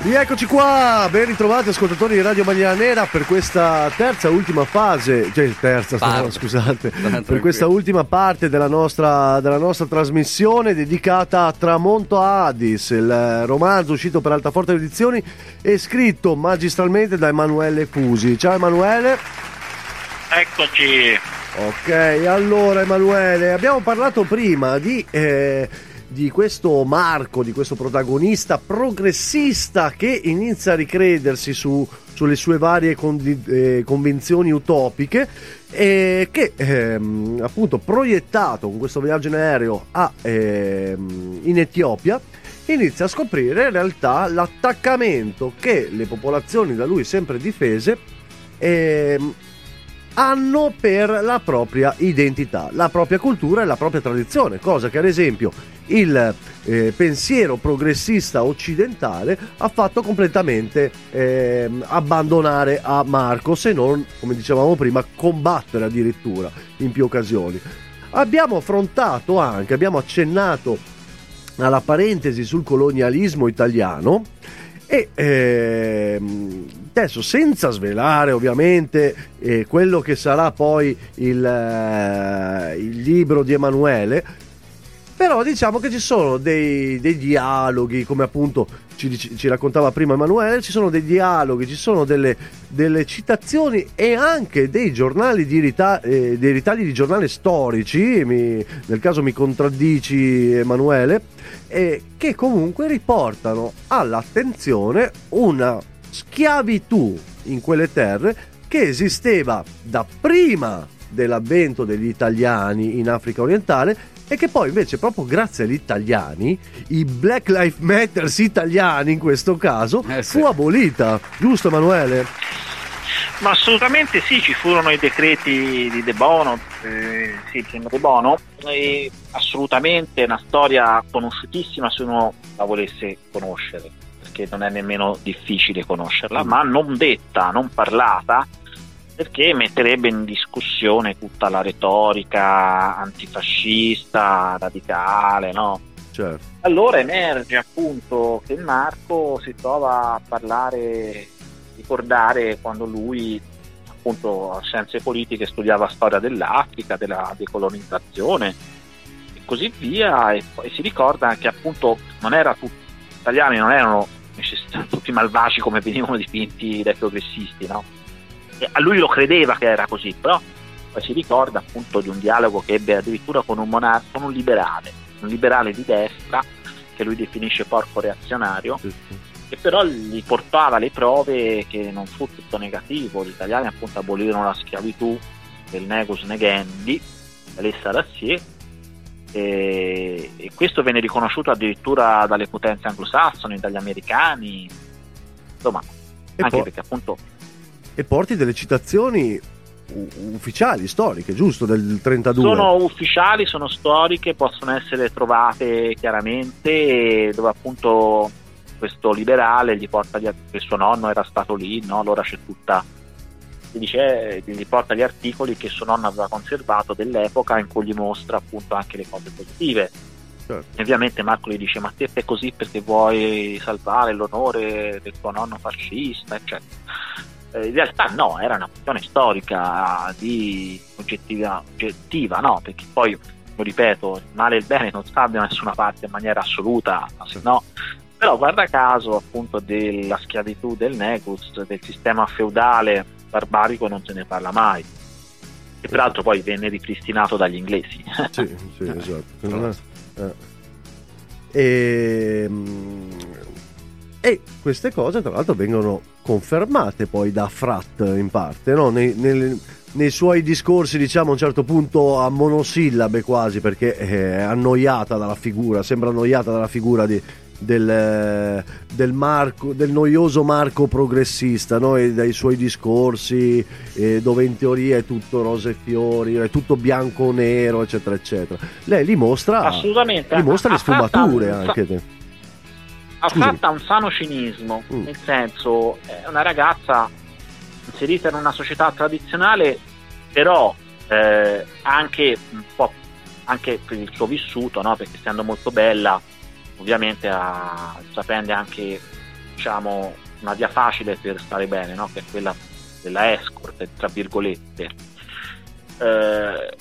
Eccoci qua, ben ritrovati ascoltatori di Radio Maglia Nera per questa terza e ultima fase, cioè terza, no, scusate, per questa ultima parte della nostra, della nostra, trasmissione dedicata a Tramonto Addis, il romanzo uscito per Altaforte Edizioni e scritto magistralmente da Emanuele Fusi. Ciao Emanuele. Eccoci. Ok, allora Emanuele, abbiamo parlato prima di... Eh, di questo Marco, di questo protagonista progressista che inizia a ricredersi su, sulle sue varie condi, eh, convinzioni utopiche e che ehm, appunto proiettato con questo viaggio in aereo a, ehm, in Etiopia inizia a scoprire in realtà l'attaccamento che le popolazioni da lui sempre difese ehm, hanno per la propria identità, la propria cultura e la propria tradizione, cosa che ad esempio il eh, pensiero progressista occidentale ha fatto completamente eh, abbandonare a Marco, se non, come dicevamo prima, combattere addirittura in più occasioni. Abbiamo affrontato anche, abbiamo accennato alla parentesi sul colonialismo italiano e ehm, adesso senza svelare ovviamente eh, quello che sarà poi il, eh, il libro di Emanuele, però diciamo che ci sono dei, dei dialoghi, come appunto ci, ci, raccontava prima Emanuele, ci sono dei dialoghi, ci sono delle, delle citazioni e anche dei giornali di rita, eh, dei ritagli di giornali storici, mi, nel caso mi contraddici Emanuele, eh, che comunque riportano all'attenzione una schiavitù in quelle terre che esisteva da prima dell'avvento degli italiani in Africa orientale e che poi invece proprio grazie agli italiani, i Black Lives Matter italiani in questo caso, eh sì. fu abolita, giusto Emanuele? Ma assolutamente sì, ci furono i decreti di De Bono, eh, sì, De Bono, e assolutamente una storia conosciutissima se uno la volesse conoscere, perché non è nemmeno difficile conoscerla, mm. ma non detta, non parlata, perché metterebbe in discussione tutta la retorica antifascista, radicale, no? Certo. Allora emerge appunto che Marco si trova a parlare, ricordare quando lui appunto a scienze politiche studiava storia dell'Africa, della decolonizzazione e così via e, e si ricorda che appunto non era tutti gli italiani non erano tutti malvagi come venivano dipinti dai progressisti, no? A lui lo credeva che era così, però poi si ricorda appunto di un dialogo che ebbe addirittura con un monarca, con un liberale, un liberale di destra che lui definisce porco reazionario, sì, sì. che però gli portava le prove che non fu tutto negativo, gli italiani appunto abolirono la schiavitù del negus negendi, l'essa d'Assier, e, e questo venne riconosciuto addirittura dalle potenze anglosassoni, dagli americani, insomma, e anche poi... perché appunto e porti delle citazioni ufficiali, storiche, giusto, del 32? Sono ufficiali, sono storiche, possono essere trovate chiaramente dove appunto questo liberale gli porta gli, il suo nonno era stato lì, no? allora c'è tutta si dice, gli porta gli articoli che suo nonno aveva conservato dell'epoca in cui gli mostra appunto anche le cose positive. Certo. Ovviamente Marco gli dice: Ma te fai così perché vuoi salvare l'onore del tuo nonno fascista, eccetera eh, in realtà no, era una questione storica di oggettiva, oggettiva no? perché poi, lo ripeto, il male e il bene non stanno da nessuna parte in maniera assoluta, no? però guarda caso appunto della schiavitù del Negus, del sistema feudale barbarico non se ne parla mai e peraltro poi venne ripristinato dagli inglesi. sì, sì, esatto. Eh. E, ehm, e queste cose tra l'altro vengono confermate poi da Frat in parte, no? nei, nei, nei, suoi discorsi diciamo a un certo punto a monosillabe quasi perché è annoiata dalla figura, sembra annoiata dalla figura di, del, del, Marco, del, noioso Marco progressista no? e dai suoi discorsi eh, dove in teoria è tutto rose e fiori, è tutto bianco-nero eccetera eccetera. Lei li mostra, Assolutamente. Li mostra le sfumature anche ha fatta un sano cinismo, mm. nel senso è una ragazza inserita in una società tradizionale, però eh, anche un po' anche per il suo vissuto, no? perché essendo molto bella, ovviamente ha, sapendo anche diciamo, una via facile per stare bene, no? che è quella della escort, tra virgolette. Eh,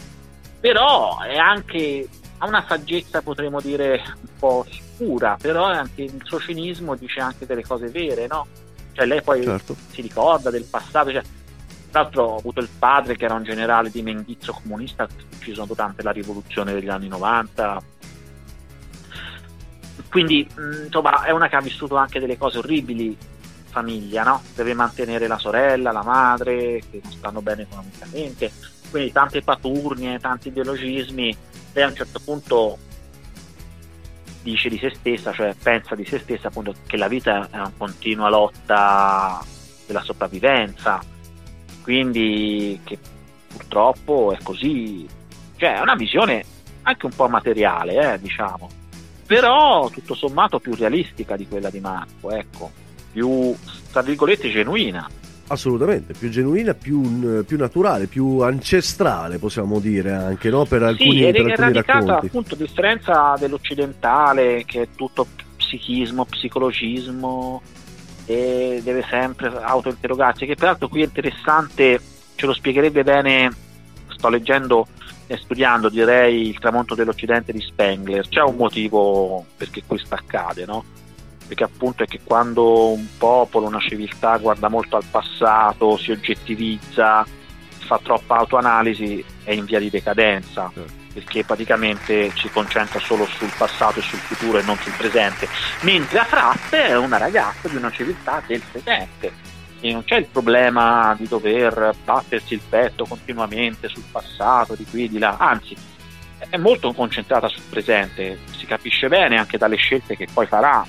però è anche ha una saggezza potremmo dire un po' scura, però anche il suo cinismo dice anche delle cose vere, no? Cioè lei poi certo. si ricorda del passato, cioè, tra l'altro ho avuto il padre che era un generale di Mendizzo comunista ucciso durante la rivoluzione degli anni 90. Quindi insomma è una che ha vissuto anche delle cose orribili famiglia, no? Deve mantenere la sorella, la madre, che non stanno bene economicamente, quindi tante paturnie, tanti ideologismi lei a un certo punto dice di se stessa, cioè pensa di se stessa appunto che la vita è una continua lotta della sopravvivenza, quindi che purtroppo è così, cioè è una visione anche un po' materiale, eh, diciamo, però tutto sommato più realistica di quella di Marco, ecco, più tra virgolette genuina. Assolutamente, più genuina, più, più, naturale, più ancestrale possiamo dire anche no? per alcuni, sì, ed per è radicata appunto a differenza dell'occidentale che è tutto psichismo, psicologismo e deve sempre autointerrogarsi, che peraltro qui è interessante, ce lo spiegherebbe bene, sto leggendo e studiando direi il tramonto dell'Occidente di Spengler, c'è un motivo perché questo accade, no? Perché appunto è che quando un popolo, una civiltà guarda molto al passato, si oggettivizza, fa troppa autoanalisi, è in via di decadenza, certo. perché praticamente si concentra solo sul passato e sul futuro e non sul presente, mentre Afratte è una ragazza di una civiltà del presente. E non c'è il problema di dover battersi il petto continuamente sul passato, di qui, di là, anzi è molto concentrata sul presente, si capisce bene anche dalle scelte che poi farà,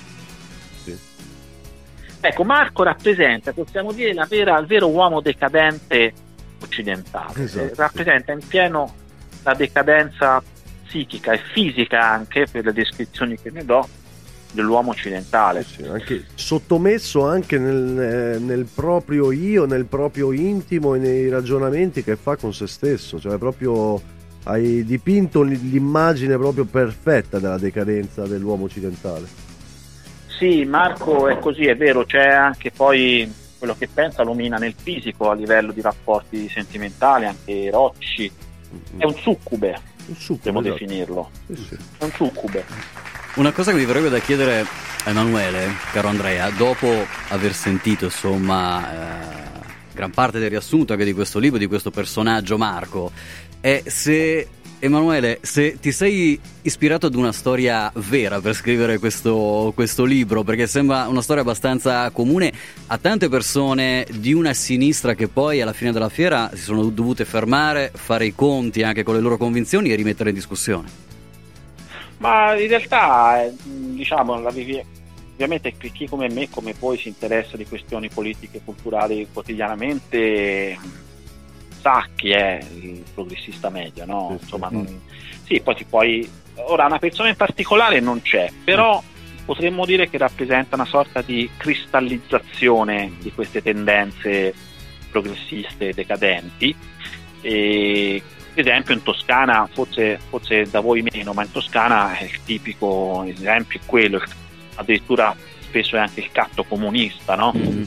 Ecco, Marco rappresenta, possiamo dire, vera, il vero uomo decadente occidentale, esatto. Eh, rappresenta in pieno la decadenza psichica e fisica anche, per le descrizioni che ne do, dell'uomo occidentale. Sì, anche sottomesso anche nel, eh, nel, proprio io, nel proprio intimo e nei ragionamenti che fa con se stesso, cioè proprio hai dipinto l'immagine proprio perfetta della decadenza dell'uomo occidentale. Sì, Marco è così, è vero, c'è anche poi quello che pensa lumina nel fisico a livello di rapporti sentimentali, anche erotici. Mm-hmm. È un succube, un succube possiamo esatto. definirlo. Sì, sì. È un succube. Una cosa che mi verrebbe da chiedere a Emanuele, caro Andrea, dopo aver sentito insomma eh, gran parte del riassunto anche di questo libro, di questo personaggio Marco, è se Emanuele, se ti sei ispirato ad una storia vera per scrivere questo, questo, libro, perché sembra una storia abbastanza comune a tante persone di una sinistra che poi alla fine della fiera si sono dovute fermare, fare i conti anche con le loro convinzioni e rimettere in discussione. Ma in realtà, eh, diciamo, la, ovviamente chi come me, come voi, si interessa di questioni politiche e culturali quotidianamente sa chi è il progressista medio, no? Insomma, non, sì, poi ti puoi. Ora, una persona in particolare non c'è, però potremmo dire che rappresenta una sorta di cristallizzazione di queste tendenze progressiste decadenti. E, ad esempio in Toscana, forse, forse, da voi meno, ma in Toscana il tipico esempio è quello, addirittura spesso è anche il catto comunista, no? Mm-hmm.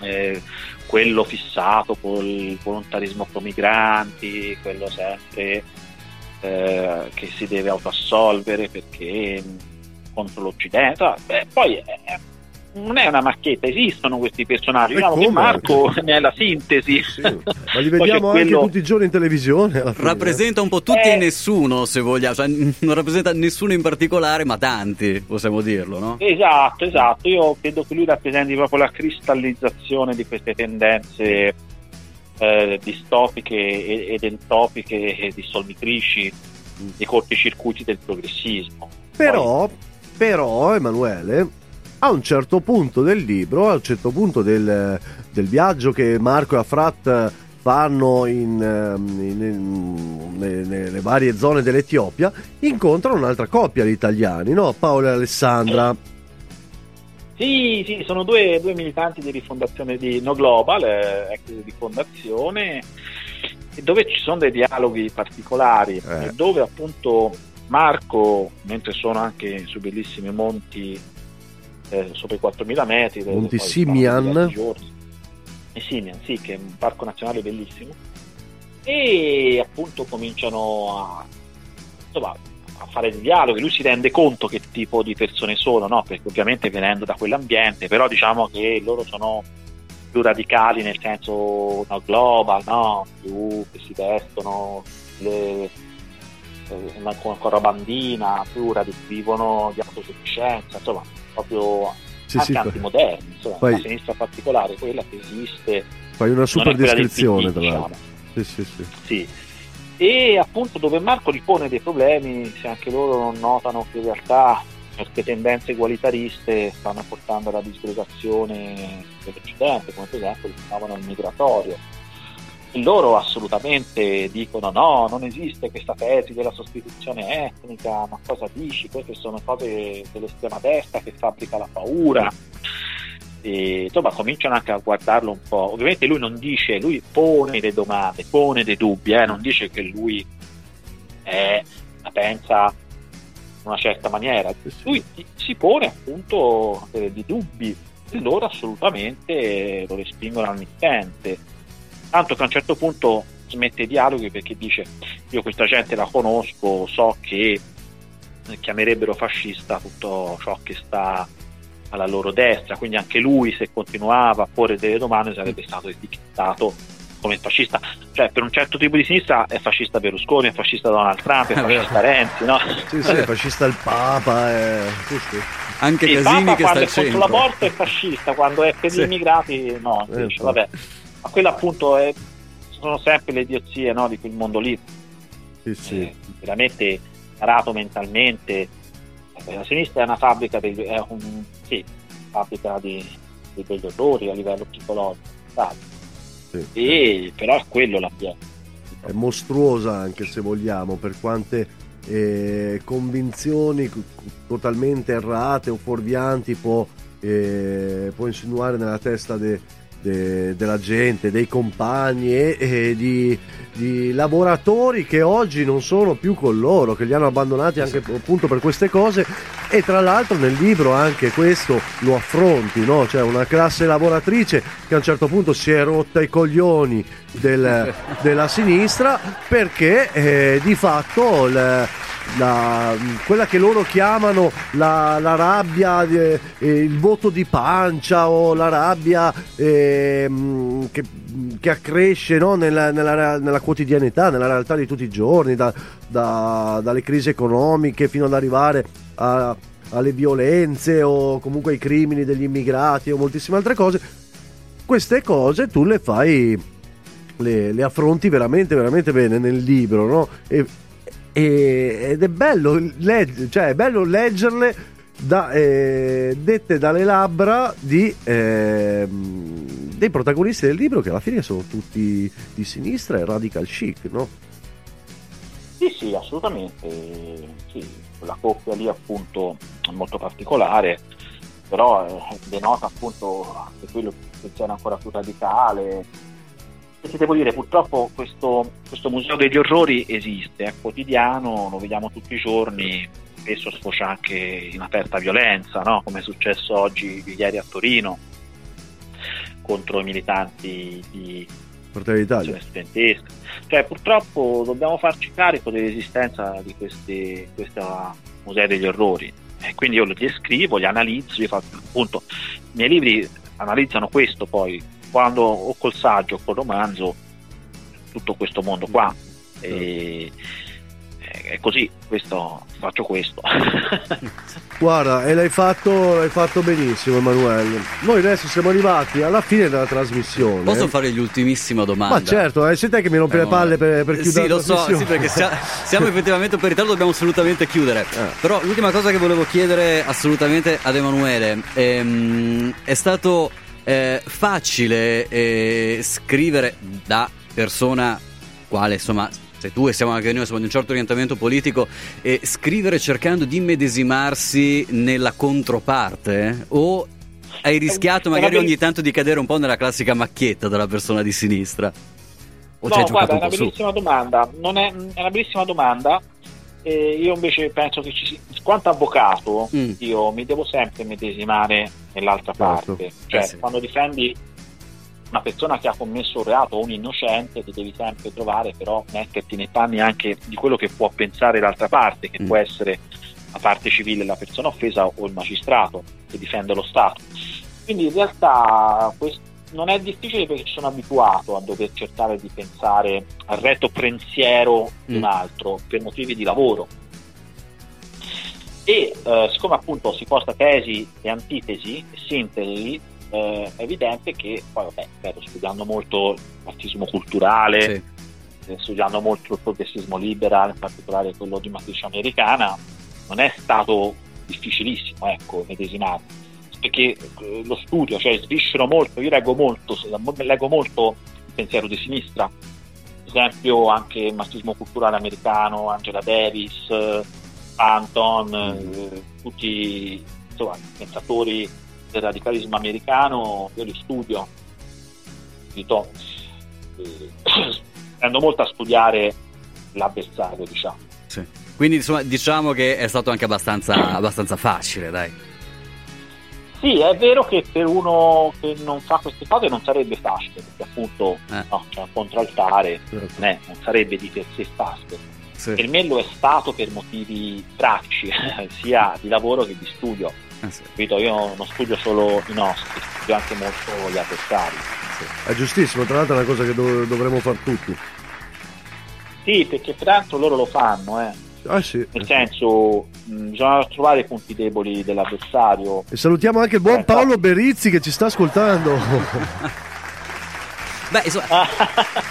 Eh, quello fissato col volontarismo pro migranti, quello sempre eh, che si deve autoassolvere perché contro l'Occidente. Beh, poi eh, non è una macchietta, esistono questi personaggi. Diciamo che Marco ne è la sintesi. Sì, ma li vediamo anche quello... tutti i giorni in televisione. Rappresenta un po' tutti eh... e nessuno, se vogliamo, cioè, non rappresenta nessuno in particolare, ma tanti, possiamo dirlo, no? Esatto, esatto. Io credo che lui rappresenti proprio la cristallizzazione di queste tendenze eh, distopiche ed entopiche e dissolvitrici dei corticircuiti del progressismo. Però, Poi... però Emanuele, a un certo punto del libro, a un certo punto del, del viaggio che Marco e Afrat fanno in, ehm, in, in, nelle varie zone dell'Etiopia, incontrano un'altra coppia di italiani, no? Paolo e Alessandra. Sì, sì, sono due, due militanti di rifondazione di No Global, eh, ex rifondazione, dove ci sono dei dialoghi particolari, eh. dove appunto Marco, mentre sono anche su bellissimi monti eh, sopra i 4.000 metri. Monti Simian. E Simian, sì, che è un parco nazionale bellissimo. E appunto cominciano a, insomma, a fare dialoghi, lui si rende conto che tipo di persone sono, no? perché ovviamente venendo da quell'ambiente, però diciamo che loro sono più radicali nel senso no, global, no? più che si vestono le, eh, con contrabbandina, più vivono di autosufficienza, insomma, proprio sì, anche sì, antimoderni, insomma, poi, una sinistra particolare, quella che esiste. Fai una super descrizione, tra l'altro. Diciamo. Sì, sì, sì. sì. E appunto dove Marco gli pone dei problemi, se anche loro non notano che in realtà queste tendenze egualitariste stanno portando alla disgregazione dell'Occidente, come per esempio il fenomeno migratorio. Loro assolutamente dicono no, non esiste questa tesi della sostituzione etnica, ma cosa dici? Queste sono cose dell'estrema destra che fabbrica la paura. E, insomma, cominciano anche a guardarlo un po'. Ovviamente lui non dice, lui pone delle domande, pone dei dubbi, eh? non dice che lui è, la pensa in una certa maniera. Lui si pone appunto dei dubbi e loro assolutamente lo respingono al mittente. Tanto che a un certo punto smette i dialoghi perché dice io questa gente la conosco, so che chiamerebbero fascista tutto ciò che sta alla loro destra, quindi anche lui se continuava a porre delle domande sarebbe stato etichettato come fascista, cioè per un certo tipo di sinistra è fascista Berlusconi, è fascista Donald Trump, è fascista Renzi, no? Sì, sì, è fascista il Papa, è... sì, sì. Anche sì, Casini Papa che quando sta è al contro centro. l'aborto è fascista, quando è per gli immigrati no, Eh, invece, vabbè. Ma quello appunto è, sono sempre le idiozie no, di quel mondo lì, Sì, sì. eh, veramente tarato mentalmente. Eh, La sinistra è una fabbrica, del, è un, sì, fabbrica di, di degli orrori a livello psicologico, sì. E, però è quello l'ambiente. è mostruosa anche se vogliamo per quante eh, convinzioni totalmente errate o fuorvianti può, eh, può insinuare nella testa de- de- della gente, dei compagni e, e di, di lavoratori che oggi non sono più con loro, che li hanno abbandonati anche appunto per queste cose e tra l'altro nel libro anche questo lo affronti, no? cioè una classe lavoratrice che a un certo punto si è rotta i coglioni del- della sinistra perché eh, di fatto il- la- quella che loro chiamano la, la rabbia, eh, eh, il voto di pancia o la rabbia ehm, che, che accresce no? nella, nella- nella quotidianità, nella realtà di tutti i giorni, da- da- dalle crisi economiche fino ad arrivare a- alle violenze o comunque ai crimini degli immigrati o moltissime altre cose. Queste cose tu le fai, le, le affronti veramente, veramente bene nel libro, no? E, e- ed è bello, legg- cioè è bello leggerle da- eh, dette dalle labbra di, ehm, dei protagonisti del libro che alla fine sono tutti di sinistra e radical chic, no? Sì, sì, assolutamente. Sì, quella coppia lì appunto è molto particolare, però eh, denota appunto anche quello che c'è ancora più radicale. E ti devo dire, purtroppo questo, questo museo degli orrori esiste, è quotidiano, lo vediamo tutti i giorni, spesso sfocia anche in aperta violenza, no? come è successo oggi, ieri a Torino, contro i militanti di, Fratelli d'Italia. studentesca. Cioè, purtroppo dobbiamo farci carico dell'esistenza di questi, questa museo degli orrori. E quindi io li descrivo, li analizzo, io faccio, appunto, i miei libri analizzano questo poi, quando o col saggio o col romanzo, tutto questo mondo qua. E, è così, questo, faccio questo. Guarda, e l'hai fatto, l'hai fatto benissimo Emanuele. Noi adesso siamo arrivati alla fine della trasmissione. Posso fare l'ultimissima domanda? Ma certo, eh, sei te che mi rompi le palle per, per chiudere Sì, la lo so, trasmissione. sì, perché sia- siamo effettivamente per ritardo, dobbiamo assolutamente chiudere. Eh. Però l'ultima cosa che volevo chiedere assolutamente ad Emanuele ehm, è stato eh, facile eh, scrivere da persona quale insomma sei tu e siamo anche noi insomma, di un certo orientamento politico e scrivere cercando di medesimarsi nella controparte o hai rischiato una magari ogni tanto di cadere un po' nella classica macchietta della persona di sinistra? O no, guarda, è un una po' su? bellissima domanda. Non è, è una bellissima domanda E io invece penso che ci sia, quanto avvocato, mm. io mi devo sempre medesimare nell'altra certo. parte. Cioè, eh sì. quando difendi una persona che ha commesso un reato o un innocente, ti devi sempre trovare, però metterti nei panni anche di quello che può pensare l'altra parte, che mm. può essere la parte civile, la persona offesa o il magistrato che difende lo Stato. Quindi in realtà questo non è difficile perché sono abituato a dover cercare di pensare al retto pensiero di un mm. altro per motivi di lavoro. E eh, siccome appunto si posta tesi e antitesi e sintesi, eh, è evidente che poi vabbè, spero, studiando molto il marxismo culturale, sì. eh, studiando molto il progressismo liberal, in particolare quello di matrice americana, non è stato difficilissimo ecco, medesimarsi perché eh, lo studio, cioè sviscero molto, io leggo molto, leggo molto il pensiero di sinistra, ad esempio anche il marxismo culturale americano, Angela Davis, Anton, eh, tutti insomma, i pensatori del radicalismo americano, io li studio, to, eh, tendo molto a studiare l'avversario, diciamo. Sì. Quindi insomma, diciamo che è stato anche abbastanza, abbastanza facile, dai. Sì, è vero che per uno che non fa queste cose non sarebbe facile, perché appunto eh. no, c'è un contraltare, certo. non, non sarebbe di per sé facile. Sì. Per me lo è stato per motivi pratici, sia di lavoro che di studio. Eh sì. Io non studio solo i nostri, studio anche molto gli avversari. Sì. È giustissimo, tra l'altro è una cosa che dov- dovremmo fare tutti. Sì, perché peraltro loro lo fanno, eh Ah, sì. Nel senso, mh, bisogna trovare i punti deboli dell'avversario. E salutiamo anche il buon eh, Paolo Berizzi che ci sta ascoltando. Beh, insomma,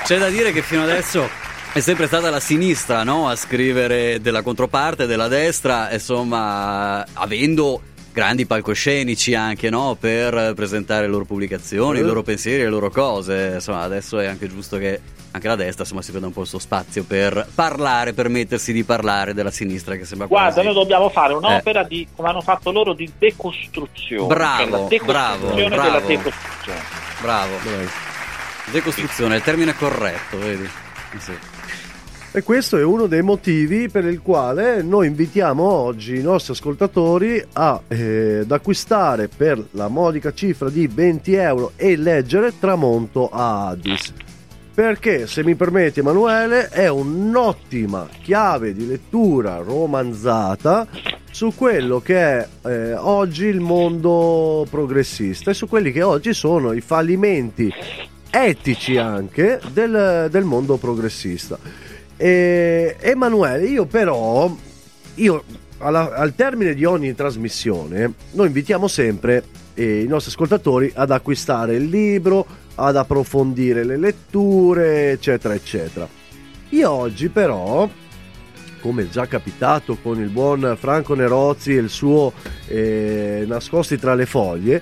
c'è da dire che fino adesso è sempre stata la sinistra no? a scrivere della controparte, della destra, insomma, avendo grandi palcoscenici anche no? per presentare le loro pubblicazioni, i loro pensieri, le loro cose. Insomma, adesso è anche giusto che anche la destra insomma, si prenda un po' il suo spazio per parlare, permettersi di parlare della sinistra che sembra Guarda, quasi... noi dobbiamo fare un'opera eh. di, come hanno fatto loro, di decostruzione. Bravo, cioè decostruzione bravo, bravo. della decostruzione. Bravo. Decostruzione, è il termine corretto, vedi? Eh sì. E questo è uno dei motivi per il quale noi invitiamo oggi i nostri ascoltatori a, eh, ad acquistare per la modica cifra di 20 euro e leggere Tramonto a Addis perché se mi permetti Emanuele è un'ottima chiave di lettura romanzata su quello che è eh, oggi il mondo progressista e su quelli che oggi sono i fallimenti etici anche del, del mondo progressista. E, Emanuele, io però, io alla, al termine di ogni trasmissione, noi invitiamo sempre eh, i nostri ascoltatori ad acquistare il libro ad approfondire le letture, eccetera, eccetera. Io oggi però, come già capitato con il buon Franco Nerozzi e il suo eh, Nascosti tra le foglie,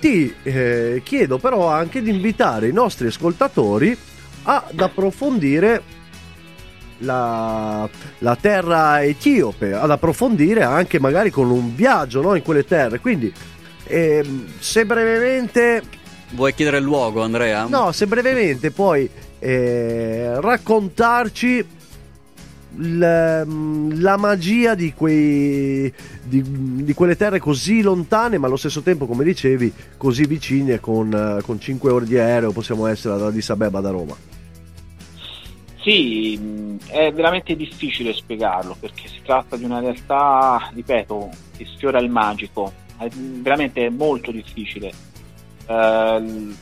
ti eh, chiedo però anche di invitare i nostri ascoltatori ad approfondire la, la, terra etiope, ad approfondire anche magari con un viaggio no, in quelle terre. Quindi, eh, se brevemente Vuoi chiedere il luogo, Andrea? No, se brevemente puoi eh, raccontarci la, la, magia di, quei, di, di, quelle terre così lontane, ma allo stesso tempo, come dicevi, così vicine con, con 5 ore di aereo possiamo essere ad Addis Abeba da Roma. Sì, è veramente difficile spiegarlo perché si tratta di una realtà, ripeto, che sfiora il magico, è veramente molto difficile Ehm,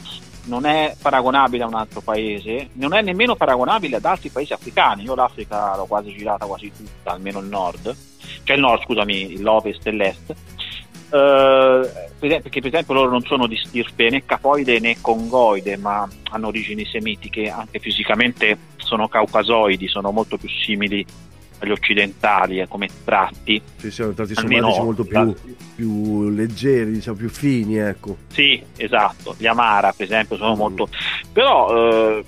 non è paragonabile a un altro paese, non è nemmeno paragonabile ad altri paesi africani. Io l'Africa l'ho quasi girata quasi tutta, almeno il nord, cioè il nord, scusami, l'ovest e l'est. Uh, perché per esempio loro non sono di stirpe né capoide né congoide, ma hanno origini semitiche, anche fisicamente sono caucasoidi, sono molto più simili agli occidentali eh, come tratti. Sì, sono tratti somatici molto più, più, leggeri, diciamo più fini, ecco. Sì, esatto. Gli Amara, per esempio, sono mm. molto... Però... Eh,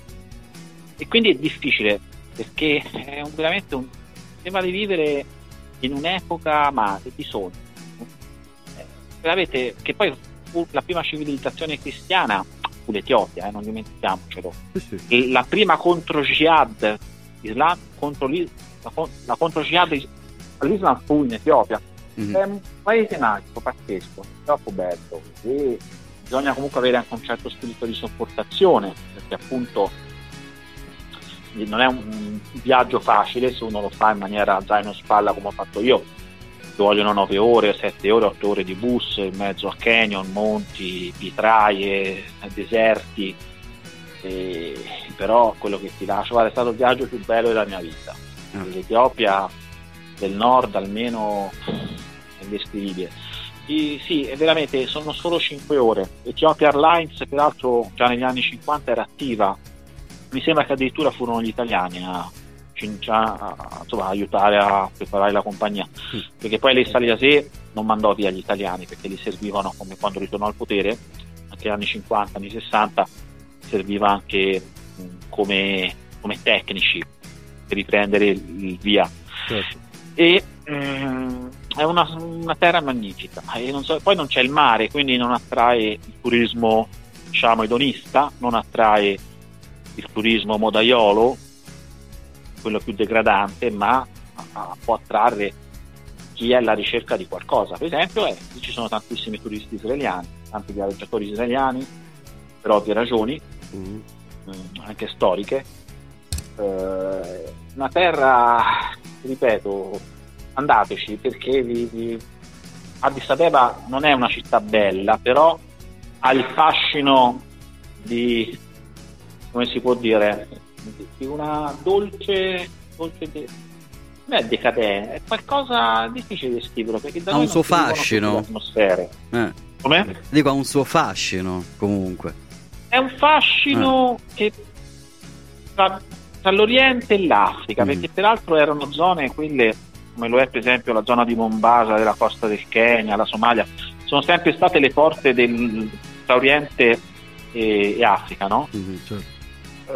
e quindi è difficile, perché è un, veramente un... Sembra di vivere in un'epoca, ma di bisogno. Eh, veramente, che poi la prima civilizzazione cristiana fu l'Etiopia, eh, non dimentichiamocelo. Sì, sì. La prima contro jihad islam, contro la, la controjihad all'Islam fu in Etiopia. Mhm. È un paese magico, pazzesco, troppo bello. E bisogna comunque avere anche un certo spirito di sopportazione, perché appunto non è un viaggio facile se uno lo fa in maniera zaino in spalla come ho fatto io. Ci vogliono 9 ore, 7 ore, 8 ore di bus in mezzo a canyon, monti, pietraie, deserti. E- però quello che ti lascio, guarda, è stato il viaggio più bello della mia vita. Ah. L'Etiopia del nord almeno è indescrivibile. Sì, sì, è veramente sono solo 5 ore. Ethiopia Airlines, peraltro, già negli anni 50 era attiva. Mi sembra che addirittura furono gli italiani a, a- a- insomma, aiutare a preparare la compagnia. Perché poi lei Saliasè non mandò via gli italiani perché li servivano come quando ritornò al potere, anche negli anni 50, anni 60, serviva anche mh, come, come tecnici per riprendere il, il via Certo. e mm, è una, una terra magnifica non so- poi non c'è il mare quindi non attrae il turismo diciamo edonista non attrae il turismo modaiolo quello più degradante ma può attrarre chi è alla ricerca di qualcosa per esempio eh, ci sono tantissimi turisti israeliani tanti viaggiatori israeliani per ovvie ragioni Mm. mm, anche storiche. Eh, una terra, ripeto, andateci perché vi, vi- Addis Abeba non è una città bella, però ha il fascino di, come si può dire, di- una dolce, dolce de- non è decadente, è qualcosa difficile di descriverlo perché da Ha un suo fascino. atmosfere. Eh, Come? dico, ha un suo fascino comunque. È un fascino che tra, tra l'Oriente e l'Africa, Mm. perché peraltro erano zone, quelle come lo è per esempio la zona di Mombasa, della costa del Kenya, la Somalia, sono sempre state le porte del, tra Oriente e, e Africa, no? Mhm, certo.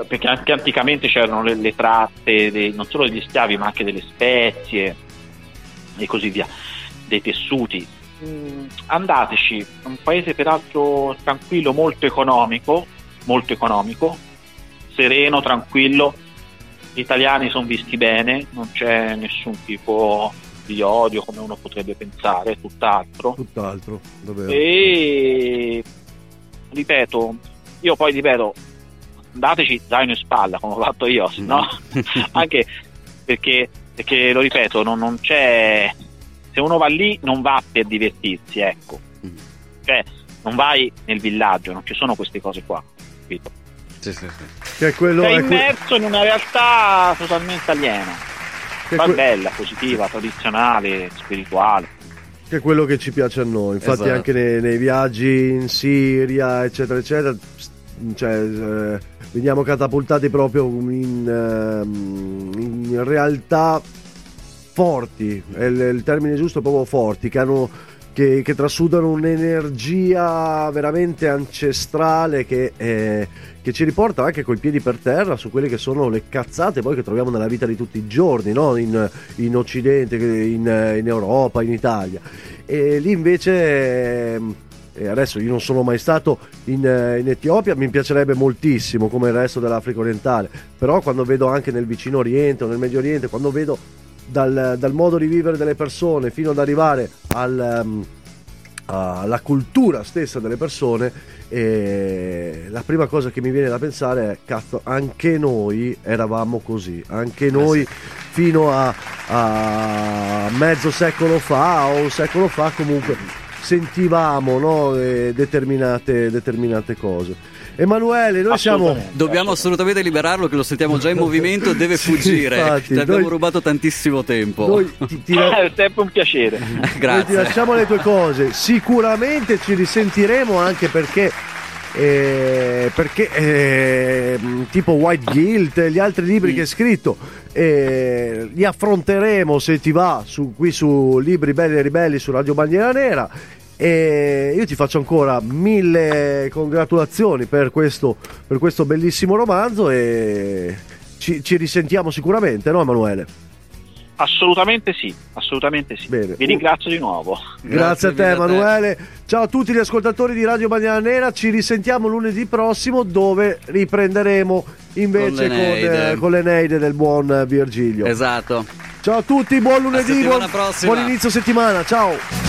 Eh, Perché anche anticamente c'erano le, le tratte dei- non solo degli schiavi, ma anche delle spezie e così via, dei tessuti. Mm, andateci, un paese peraltro tranquillo, molto economico, molto economico, sereno, tranquillo. Gli italiani sono visti bene, non c'è nessun tipo di odio come uno potrebbe pensare, tutt'altro. Tutt'altro, davvero. E ripeto, io poi ripeto, dateci zaino in spalla come ho fatto io, no? Anche perché, perché lo ripeto, non, non c'è. Se uno va lì non va per divertirsi, ecco. Mm. Cioè, non vai nel villaggio, non ci sono queste cose qua. Capito? Sì, sì, sì. Che è quello, Sei è que- immerso in una realtà totalmente aliena, ma que- bella, positiva, tradizionale, spirituale. che è quello che ci piace a noi. Infatti, Esatto. anche nei, nei viaggi in Siria, eccetera, eccetera, cioè, eh, veniamo catapultati proprio in, ehm, in realtà forti. È il, il termine giusto è proprio forti, che hanno. Che, che trasudano un'energia veramente ancestrale che, eh, che ci riporta anche coi piedi per terra su quelle che sono le cazzate poi che troviamo nella vita di tutti i giorni, no? in, in Occidente, in, in Europa, in Italia. E lì invece, ehm, e adesso io non sono mai stato in, eh, in Etiopia, mi piacerebbe moltissimo come il resto dell'Africa orientale, però quando vedo anche nel vicino Oriente o nel Medio Oriente, quando vedo dal, dal modo di vivere delle persone fino ad arrivare al, ehm, alla cultura stessa delle persone, eh, la prima cosa che mi viene da pensare è cazzo, anche noi eravamo così, anche noi fino a, a mezzo secolo fa o un secolo fa comunque sentivamo no, eh, determinate, determinate cose. Emanuele, noi siamo... Dobbiamo assolutamente liberarlo, che lo sentiamo già in movimento, deve Sì, fuggire. infatti, Ti abbiamo noi- rubato tantissimo tempo. Noi ti, ti- è sempre un piacere. noi ti Grazie. lasciamo le tue cose. Sicuramente ci risentiremo anche perché. eh, perché eh, tipo White Guilt e gli altri libri che hai scritto eh, li affronteremo se ti va su, qui su Libri Belli e Ribelli su Radio Bandiera Nera e io ti faccio ancora mille congratulazioni per questo, per questo bellissimo romanzo e ci, ci risentiamo sicuramente, no Emanuele? Assolutamente sì, assolutamente sì. Bene. Vi ringrazio di nuovo. Grazie, a te Emanuele. Ciao a tutti gli ascoltatori di Radio Bandiera Nera. Ci risentiamo lunedì prossimo dove riprenderemo invece Con con, l'Eneide. eh, con l'Eneide del buon Virgilio. Esatto. Ciao a tutti, buon lunedì, buon, prossima. buon inizio settimana, ciao.